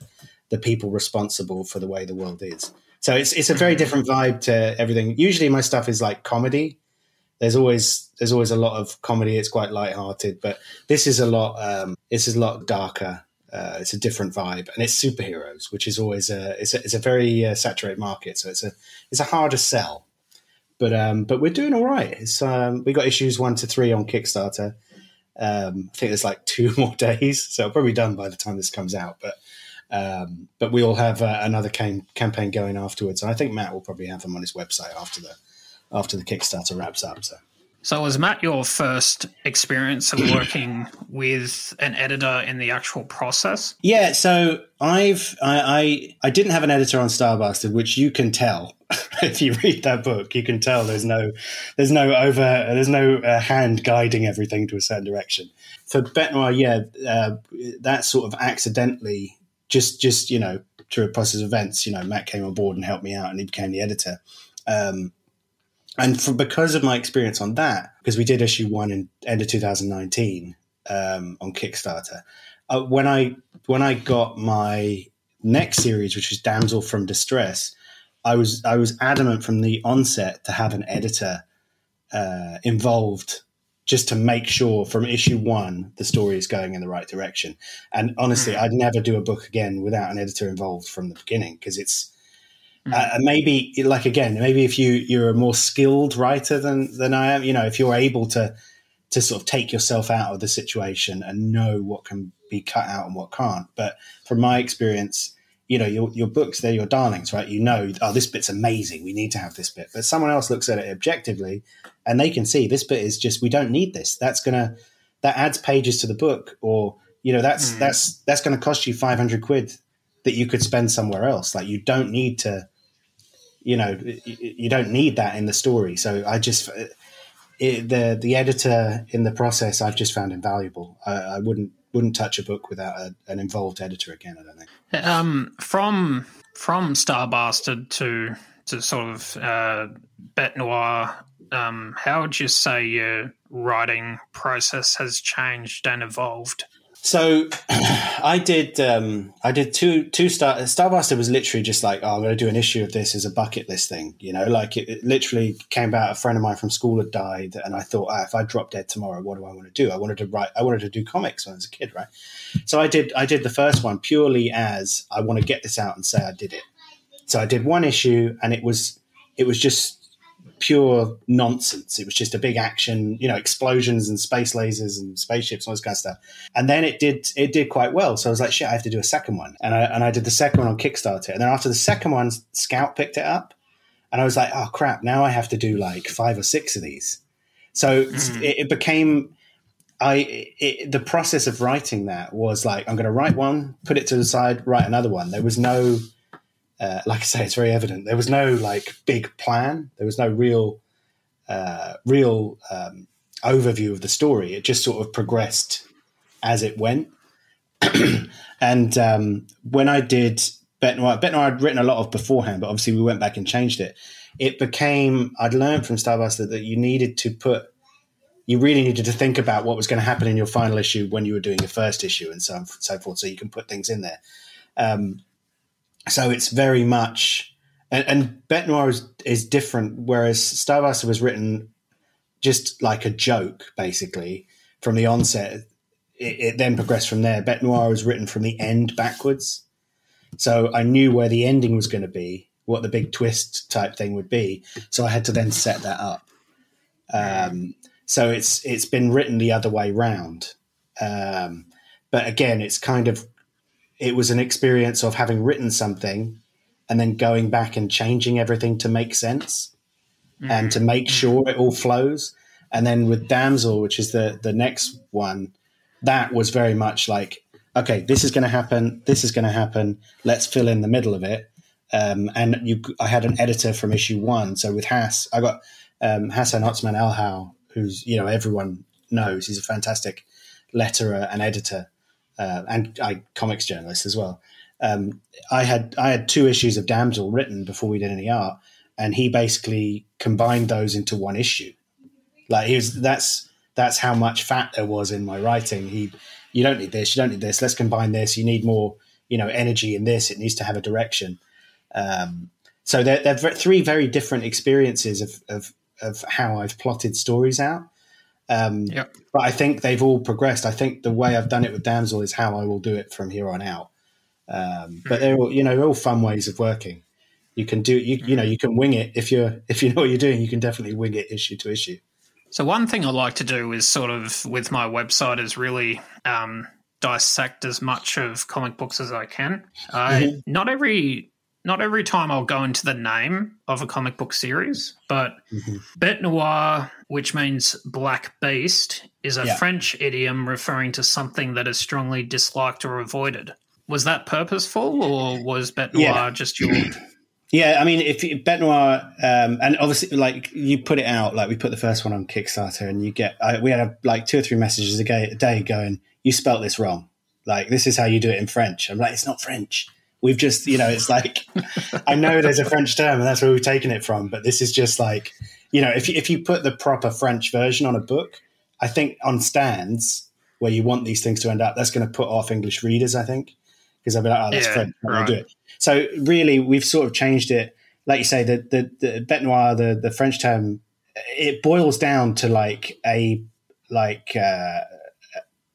the people responsible for the way the world is. So it's it's a very different vibe to everything. Usually my stuff is like comedy. There's always there's always a lot of comedy. It's quite lighthearted, but this is a lot. Um, this is a lot darker. Uh, it's a different vibe, and it's superheroes, which is always a it's a, it's a very uh, saturated market. So it's a it's a harder sell but um, but we're doing all right. It's um, we got issues one to three on Kickstarter. Um, I think there's like two more days, so probably done by the time this comes out. But um, but we all have uh, another cam- campaign going afterwards, and I think Matt will probably have them on his website after the after the Kickstarter wraps up. So So was Matt your first experience of working with an editor in the actual process? yeah, so I've I I, I didn't have an editor on Starbastard, which you can tell if you read that book. You can tell there's no there's no over there's no uh, hand guiding everything to a certain direction. For Bete Noir, yeah, uh, that sort of accidentally just just you know through a process of events, you know, Matt came on board and helped me out, and he became the editor. Um, and for because of my experience on that, because we did issue one in end of 2019 um, on Kickstarter, uh, when I when I got my next series, which was Damsel from Distress, I was I was adamant from the onset to have an editor uh, involved just to make sure from issue one the story is going in the right direction. And honestly, mm. I'd never do a book again without an editor involved from the beginning because it's mm. uh, maybe like again maybe if you you're a more skilled writer than than I am, you know, if you're able to to sort of take yourself out of the situation and know what can be cut out and what can't. But from my experience, you know, your, your books, they're your darlings, right? You know, oh, this bit's amazing. We need to have this bit. But someone else looks at it objectively and they can see this bit is just, we don't need this. That's going to, that adds pages to the book or, you know, that's, mm. that's, that's going to cost you 500 quid that you could spend somewhere else. Like you don't need to, you know, you don't need that in the story. So I just, it, the the editor in the process I've just found invaluable. I, I wouldn't wouldn't touch a book without a, an involved editor again. I don't think. Um, from from Star Bastard to to sort of uh, Bete Noir, um, how would you say your writing process has changed and evolved? So I did um, I did two two star Starbastard was literally just like oh I'm going to do an issue of this as a bucket list thing you know? Like it, it literally came about a friend of mine from school had died and I thought ah, if I drop dead tomorrow what do I want to do? I wanted to write I wanted to do comics when I was a kid right? So I did I did the first one purely as I want to get this out and say I did it. So I did one issue and it was it was just pure nonsense. It was just a big action, you know, explosions and space lasers and spaceships and all this kind of stuff. And then it did it did quite well. So I was like, shit, I have to do a second one. And I and I did the second one on Kickstarter. And then after the second one, Scout picked it up. And I was like, oh crap, now I have to do like five or six of these. So mm. it, it, became I it, the process of writing that was like I'm going to write one, put it to the side, write another one. There was no uh, like I say, it's very evident. There was no like big plan. There was no real, uh, real um, overview of the story. It just sort of progressed as it went. and um, when I did Bete Noir, Bete Noir I'd written a lot of beforehand, but obviously we went back and changed it. It became I'd learned from Starbastard that you needed to put you really needed to think about what was going to happen in your final issue when you were doing your first issue and so so forth, so you can put things in there. Um, so it's very much and, and Bete Noir is, is different, whereas Starbastard was written just like a joke, basically from the onset. It, it then progressed from there. Bete Noir was written from the end backwards, so I knew where the ending was going to be, what the big twist type thing would be. So I had to then set that up. Um, so it's it's been written the other way round. Um, but again, it's kind of it was an experience of having written something and then going back and changing everything to make sense mm. and to make sure it all flows. And then with Damsel, which is the the next one, that was very much like, okay, this is going to happen, this is going to happen. Let's fill in the middle of it. Um, and you, I had an editor from issue one. So with Hass, I got um, Hassan Otsmane-Elhaou, who's you know everyone knows. He's a fantastic letterer and editor uh, and I comics journalist as well. Um, I had I had two issues of Damsel written before we did any art, and he basically combined those into one issue. Like he was that's that's how much fat there was in my writing. He you don't need this, you don't need this. Let's combine this. You need more, you know, energy in this. It needs to have a direction. Um, so they're, they're three very different experiences of, of of how I've plotted stories out. Um, yep. But I think they've all progressed. I think the way I've done it with Damsel is how I will do it from here on out. Um, but they're all, you know, all fun ways of working. You can do, you, you know, you can wing it if you're if you know what you're doing. You can definitely wing it issue to issue. So one thing I like to do is sort of with my website is really um, dissect as much of comic books as I can. mm-hmm. Not every not every time I'll go into the name of a comic book series, but mm-hmm. Bête Noire, which means black beast, is a yeah. French idiom referring to something that is strongly disliked or avoided. Was that purposeful, or was Bête Noire yeah. just your? Yeah, I mean, if Bête Noire, um, and obviously, like you put it out, like we put the first one on Kickstarter, and you get, I, we had a, like two or three messages a day, a day going, "You spelt this wrong. Like this is how you do it in French." I'm like, "It's not French." We've just, you know, it's like I know there's a French term and that's where we've taken it from, but this is just like, you know, if you, if you put the proper French version on a book, I think on stands where you want these things to end up, that's going to put off English readers, I think, because they'll be like, oh, that's Yeah, French, I'm right. do it. So really, we've sort of changed it. Like you say, the the, the bête noire, the the French term, it boils down to like a like uh,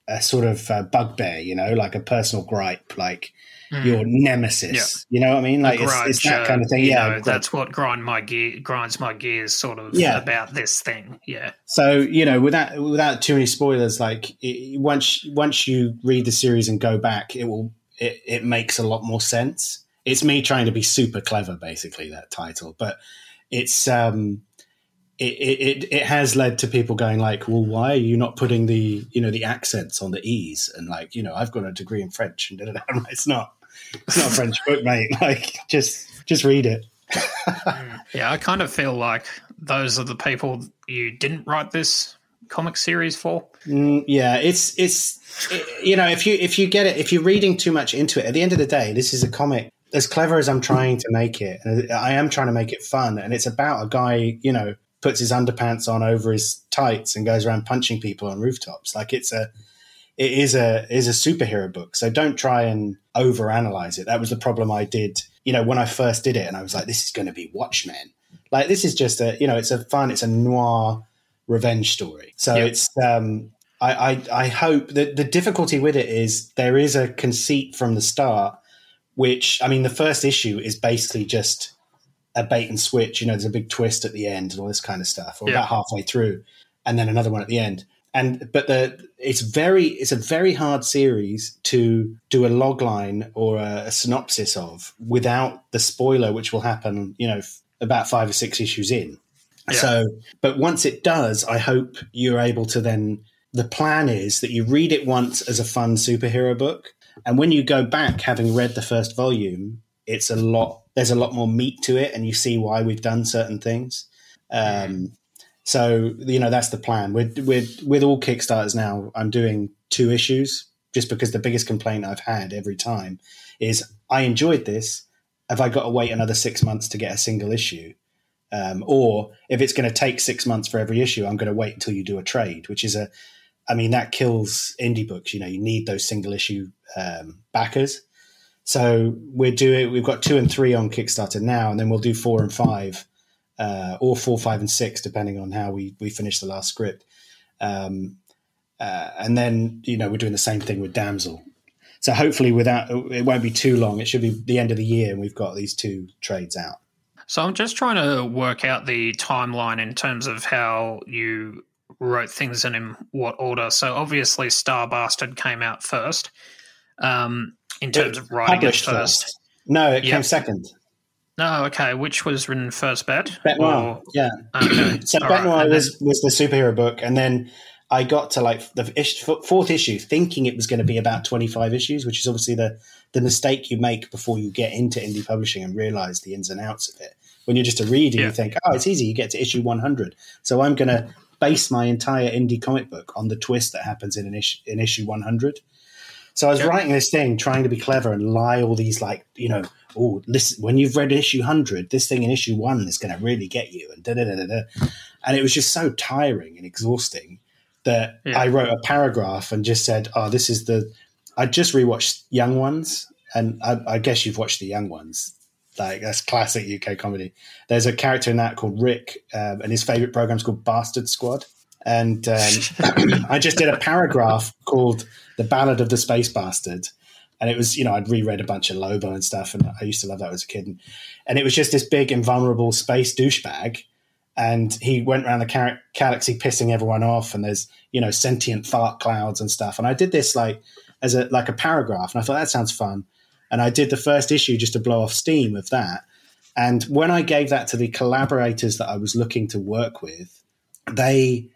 a sort of uh, bugbear, you know, like a personal gripe, like Mm. your nemesis. You know what I mean? Like it's, it's that uh, kind of thing. Yeah, know, that's what grind my gear grinds my gears, sort of Yeah. about this thing. Yeah, So you know, without without too many spoilers, like it, once once you read the series and go back, it will it, it makes a lot more sense. It's me trying to be super clever, basically that title, but it's um it, it it has led to people going like, well, why are you not putting the you know the accents on the e's and like you know I've got a degree in French and da, da, da. Like, it's not it's not a French book, mate. Like just just read it. yeah. I kind of feel like those are the people you didn't write this comic series for. Mm, yeah, it's it's it- you know if you if you get it if you're reading too much into it at the end of the day this is a comic as clever as I'm trying to make it and I am trying to make it fun and it's about a guy you know puts his underpants on over his tights and goes around punching people on rooftops. Like it's a it is a is a superhero book. So don't try and overanalyze it. That was the problem I did you know when I first did it and I was like this is going to be Watchmen. Like this is just a you know it's a fun it's a noir revenge story. So Yeah. it's um I, I I hope that the difficulty with it is there is a conceit from the start, which I mean the first issue is basically just a bait and switch. You know, there's a big twist at the end and all this kind of stuff, or Yeah. about halfway through, and then another one at the end. And but the it's very it's a very hard series to do a log line or a, a synopsis of without the spoiler, which will happen. You know, f- about five or six issues in. So, but once it does, I hope you're able to then. The plan is that you read it once as a fun superhero book, and when you go back, having read the first volume, it's a lot. There's a lot more meat to it, and you see why we've done certain things. Um, so you know that's the plan. With with all Kickstarters now, I'm doing two issues just because the biggest complaint I've had every time is I enjoyed this. Have I got to wait another six months to get a single issue? Um, or if it's going to take six months for every issue, I'm going to wait until you do a trade, which is a, I mean, that kills indie books. You know, you need those single issue um, backers. So we're doing, we've got two and three on Kickstarter now, and then we'll do four and five, uh, or four, five, and six, depending on how we we finish the last script. Um, uh, and then you know we're doing the same thing with Damsel. So hopefully, without it won't be too long. It should be the end of the year, and we've got these two trades out. So I'm just trying to work out the timeline in terms of how you wrote things and in what order. So obviously, Star Bastard came out first. Um, in terms of writing it Published first. No, it Yep. came second. No, okay. Which was written first, Bet? Bete Noir, Or- yeah. Okay. So All Bete Noir and was, was the superhero book, and then I got to like the ish, fourth issue, thinking it was going to be about twenty five issues, which is obviously the the mistake you make before you get into indie publishing and realize the ins and outs of it. When you're just a reader, you think, oh, it's easy. You get to issue one hundred. So I'm going to base my entire indie comic book on the twist that happens in an issue in issue one hundred. So I was writing this thing, trying to be clever and lie all these like, you know, oh, listen, when you've read issue hundred, this thing in issue one is going to really get you, and da da da da da. And it was just so tiring and exhausting that Yeah. I wrote a paragraph and just said, "Oh, this is the." I just rewatched Young Ones, and I, I guess you've watched the Young Ones. Like that's classic UK comedy. There's a character in that called Rick, um, and his favorite program's called Bastard Squad. And um, I just did a paragraph called "The Ballad of the Space Bastard," and it was you know I'd reread a bunch of Lobo and stuff, and I used to love that as a kid. And, and it was just this big invulnerable space douchebag, and he went around the car- galaxy pissing everyone off, and there's you know sentient fart clouds and stuff. And I did this like as a like a paragraph, and I thought that sounds fun. And I did the first issue just to blow off steam of that. And when I gave that to the collaborators that I was looking to work with, they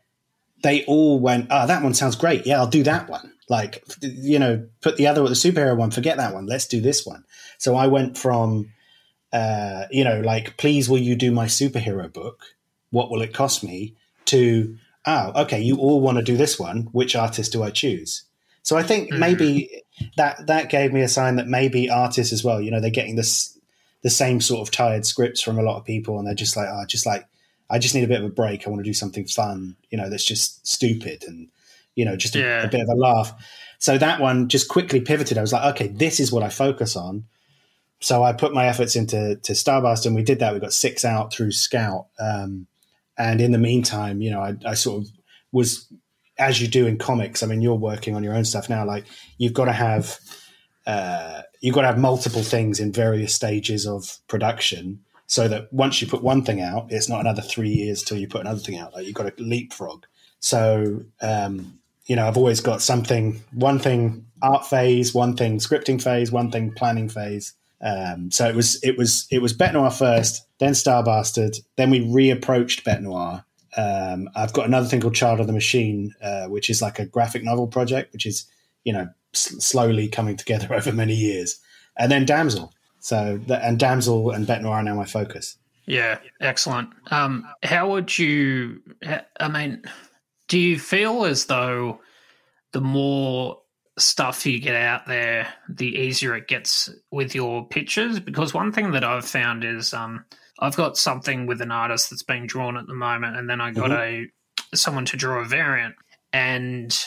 they all went, "Oh, that one sounds great. Yeah, I'll do that one." Like, you know, put the other the superhero one, forget that one. Let's do this one. So I went from, uh, you know, like, please, will you do my superhero book? What will it cost me? To, oh, okay, you all want to do this one. Which artist do I choose? So I think hmm. maybe that that gave me a sign that maybe artists as well, you know, they're getting this the same sort of tired scripts from a lot of people, and they're just like, oh, just like I just need a bit of a break. I want to do something fun, you know, that's just stupid and you know, just a, Yeah. a bit of a laugh. So that one just quickly pivoted. I was like, okay, this is what I focus on. So I put my efforts into to Starbastard, and we did that. We got six out through Scout, um, and in the meantime, you know, I, I sort of was, as you do in comics. I mean, you're working on your own stuff now. Like you've got to have, uh, you've got to have multiple things in various stages of production, so that once you put one thing out, it's not another three years till you put another thing out. Like you've got to leapfrog. So um, you know, I've always got something, one thing art phase, one thing scripting phase, one thing planning phase. Um, so it was it was it was Bete Noir first, then Star Bastard, then we reapproached Bete Noir. Um, I've got another thing called Child of the Machine, uh, which is like a graphic novel project, which is you know s- slowly coming together over many years, and then Damsel. So and Damsel and Bete Noir are now my focus. Yeah, excellent. Um, how would you? I mean, do you feel as though the more stuff you get out there, the easier it gets with your pictures? Because one thing that I've found is um, I've got something with an artist that's being drawn at the moment, and then I got a someone to draw a variant, and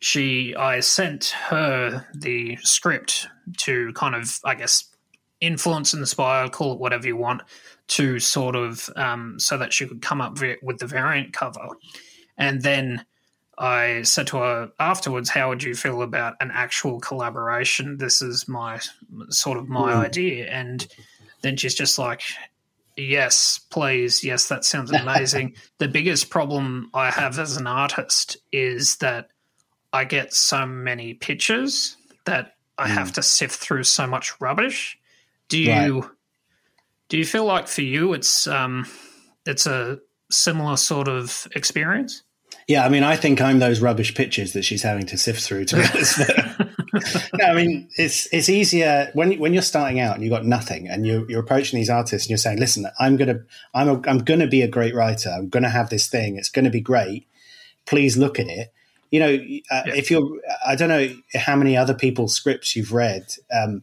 she I sent her the script to kind of I guess influence, inspire, call it whatever you want, to sort of um, so that she could come up with the variant cover. And then I said to her afterwards, "How would you feel about an actual collaboration? This is my sort of my Mm. idea." And then she's just like, "Yes, please. Yes, that sounds amazing." the biggest problem I have as an artist is that I get so many pictures that I have to sift through so much rubbish. Do you do you feel like for you it's um it's a similar sort of experience? Yeah, I mean, I think I'm those rubbish pictures that she's having to sift through. To no, I mean, it's it's easier when when you're starting out and you've got nothing, and you're you're approaching these artists and you're saying, "Listen, I'm gonna I'm a, I'm gonna be a great writer. I'm gonna have this thing. It's gonna be great. Please look at it." You know, uh, if you're, I don't know how many other people's scripts you've read. Um,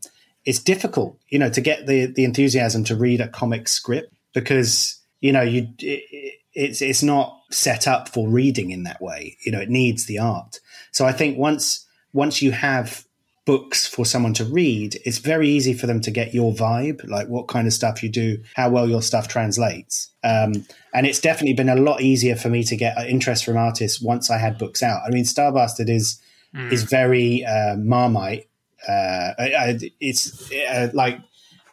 it's difficult, you know, to get the the enthusiasm to read a comic script because you know you it, it's it's not set up for reading in that way. You know, it needs the art. So I think once once you have books for someone to read, it's very easy for them to get your vibe, like what kind of stuff you do, how well your stuff translates. Um, and it's definitely been a lot easier for me to get interest from artists once I had books out. I mean, Starbastard is Mm. is very uh, Marmite. Uh, I- I- it's uh, like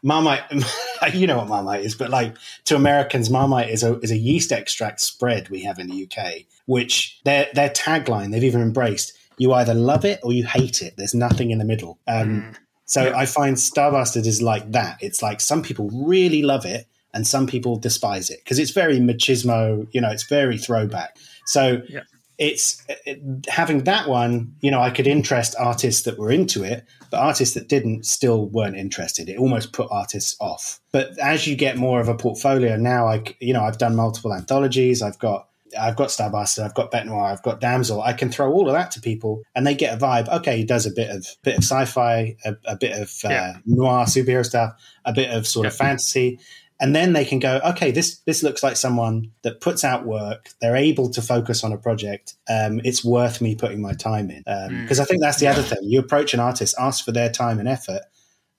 Marmite. you know what Marmite is, but like to Americans, Marmite is a is a yeast extract spread we have in the UK, which their their tagline they've even embraced. You either love it or you hate it. There's nothing in the middle. Um, So I find Starbastard is like that. It's like some people really love it and some people despise it because it's very machismo. You know, it's very throwback. So Yeah. It's it, having that one. You know, I could interest artists that were into it, but artists that didn't still weren't interested. It almost put artists off. But as you get more of a portfolio now, I, you know I've done multiple anthologies. I've got I've got Starbastard, I've got Bete Noir, I've got Damsel. I can throw all of that to people, and they get a vibe. Okay, he does a bit of bit of sci-fi, a, a bit of uh, Yeah. noir superhero stuff, a bit of sort of fantasy, and then they can go. Okay, this this looks like someone that puts out work. They're able to focus on a project. Um, it's worth me putting my time in because I think that's the other thing. You approach an artist, ask for their time and effort,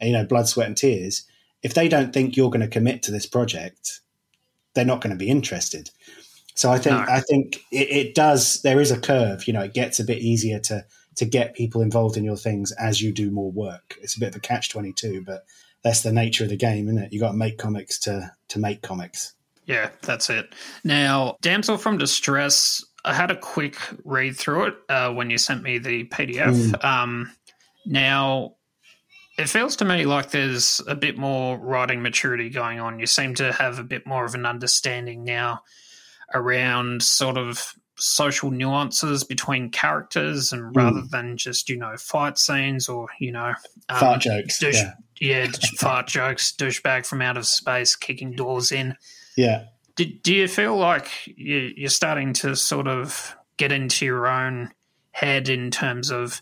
you know, blood, sweat, and tears. If they don't think you're going to commit to this project, they're not going to be interested. So I think No. I think it, it does. There is a curve. You know, it gets a bit easier to to get people involved in your things as you do more work. It's a bit of a catch twenty two, but that's the nature of the game, isn't it? You got to make comics to to make comics. Yeah, that's it. Now, Damsel from Distress, I had a quick read through it uh, when you sent me the PDF. Um, now, it feels to me like there's a bit more writing maturity going on. You seem to have a bit more of an understanding now around sort of social nuances between characters and rather than just, you know, fight scenes or, you know, um, Fart jokes, douche- yeah. yeah, fart jokes, douchebag from out of space kicking doors in. Yeah. Do, do you feel like you, you're starting to sort of get into your own head in terms of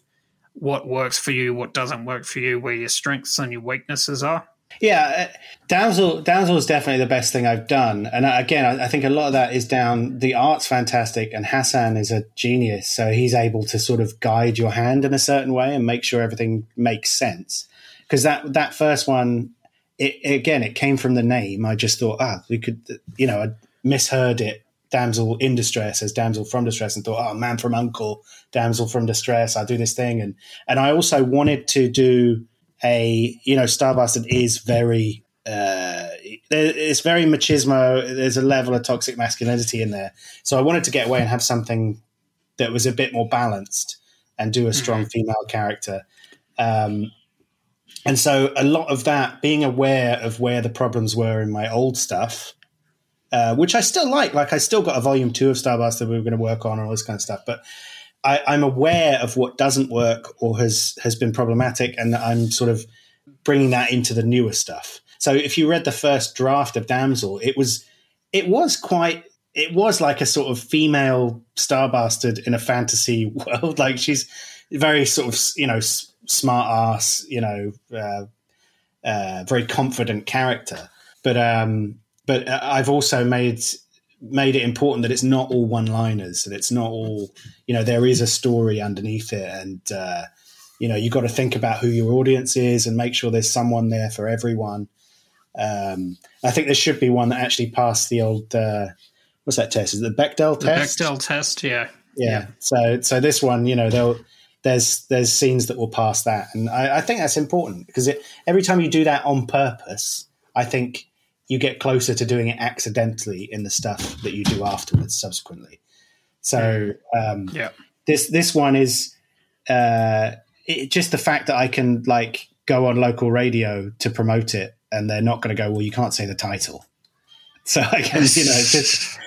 what works for you, what doesn't work for you, where your strengths and your weaknesses are? Yeah, uh, Damsel Damsel is definitely the best thing I've done, and uh, again, I, I think a lot of that is down. The art's fantastic, and Hassan is a genius, so he's able to sort of guide your hand in a certain way and make sure everything makes sense. Because that that first one, it, again, it came from the name. I just thought, ah, we could, you know, I misheard it. Damsel in distress as damsel from distress, and thought, oh, man from uncle, damsel from distress. I'll do this thing, and and I also wanted to do a you know Starbastard is very uh, it's very machismo. There's a level of toxic masculinity in there, so I wanted to get away and have something that was a bit more balanced and do a strong mm-hmm. female character. Um, and so a lot of that, being aware of where the problems were in my old stuff, uh, which I still like. Like I still got a volume two of Starbastard we were going to work on and all this kind of stuff, but I, I'm aware of what doesn't work or has has been problematic, and I'm sort of bringing that into the newer stuff. So if you read the first draft of Damsel, it was it was quite it was like a sort of female star bastard in a fantasy world. Like she's very sort of you know smart ass, you know, uh, uh, very confident character. But um, but uh, I've also made made it important that it's not all one liners that it's not all you know there is a story underneath it. And uh, you know you've got to think about who your audience is and make sure there's someone there for everyone. Um, i think there should be one that actually passed the old uh, what's that test? Is it the bechdel test? The bechdel test yeah. yeah. Yeah. So so this one you know there's there's scenes that will pass that. And i, I think that's important because it, every time you do that on purpose i think you get closer to doing it accidentally in the stuff that you do afterwards subsequently. So um, yeah, this this one is uh, it, just the fact that I can like go on local radio to promote it, and they're not going to go. Well, you can't say the title. So I can, you know, it's just,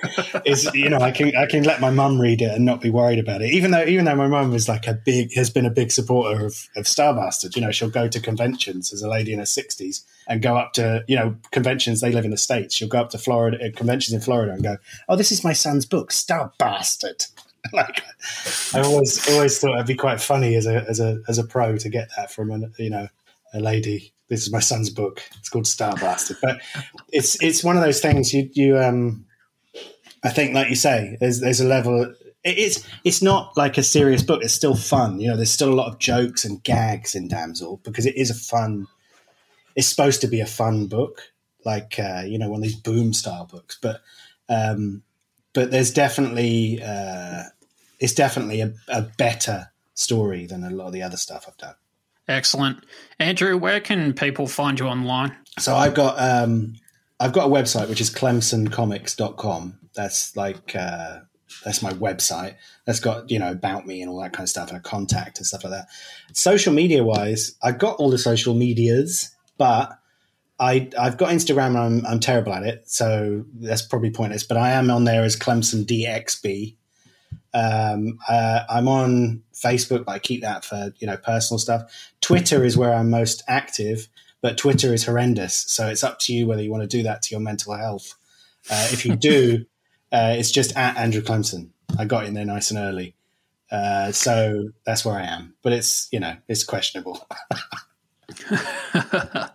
it's, you know, I can, I can let my mum read it and not be worried about it. Even though, even though my mum is like a big, has been a big supporter of, of you know, she'll go to conventions as a lady in her sixties and go up to, you know, conventions. They live in the States. You'll go up to Florida, uh, conventions in Florida and go, Oh, this is my son's book, Starbastard. like I always, always thought it'd be quite funny as a, as a, as a pro to get that from a, you know, a lady this is my son's book. It's called Starbastard, but it's it's one of those things you you um I think like you say there's there's a level it's it's not like a serious book. It's still fun. You know, there's still a lot of jokes and gags in Damsel because it is a fun. It's supposed to be a fun book, like uh, you know one of these boom style books. But um, but there's definitely uh, it's definitely a, a better story than a lot of the other stuff I've done. Excellent. Andrew, where can people find you online? So I've got um, I've got a website which is clemsoncomics.com. That's like uh, that's my website. That's got, you know, about me and all that kind of stuff and a contact and stuff like that. Social media wise, I've got all the social medias, but I I've got Instagram I'm I'm terrible at it, so that's probably pointless. But I am on there as Clemson DXB. Um, uh, I'm on Facebook, but I keep that for you know personal stuff. Twitter is where I'm most active, but Twitter is horrendous. So it's up to you whether you want to do that to your mental health. Uh, if you do, uh, it's just at Andrew Clemson. I got in there nice and early, uh, so that's where I am. But it's you know it's questionable.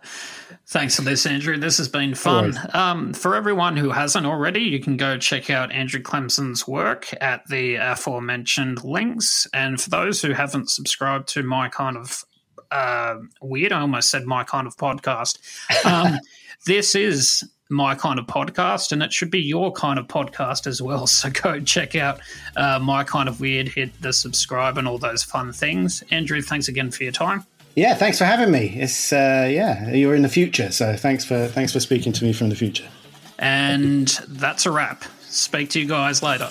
Thanks for this, Andrew. This has been fun. Um, for everyone who hasn't already, you can go check out Andrew Clemson's work at the aforementioned links. And for those who haven't subscribed to my kind of uh, weird, I almost said my kind of podcast. Um, this is my kind of podcast, and it should be your kind of podcast as well. So go check out uh, my kind of weird, hit the subscribe, and all those fun things. Andrew, thanks again for your time. Yeah, thanks for having me. It's uh, yeah, you're in the future, so thanks for thanks for speaking to me from the future. And that's a wrap. Speak to you guys later.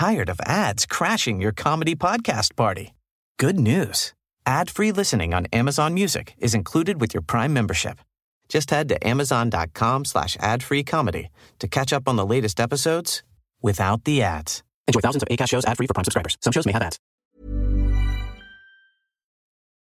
Tired of ads crashing your comedy podcast party? Good news. Ad-free listening on Amazon Music is included with your Prime membership. Just head to amazon.com slash ad-free comedy to catch up on the latest episodes without the ads. Enjoy thousands of ACAST shows ad-free for Prime subscribers. Some shows may have ads.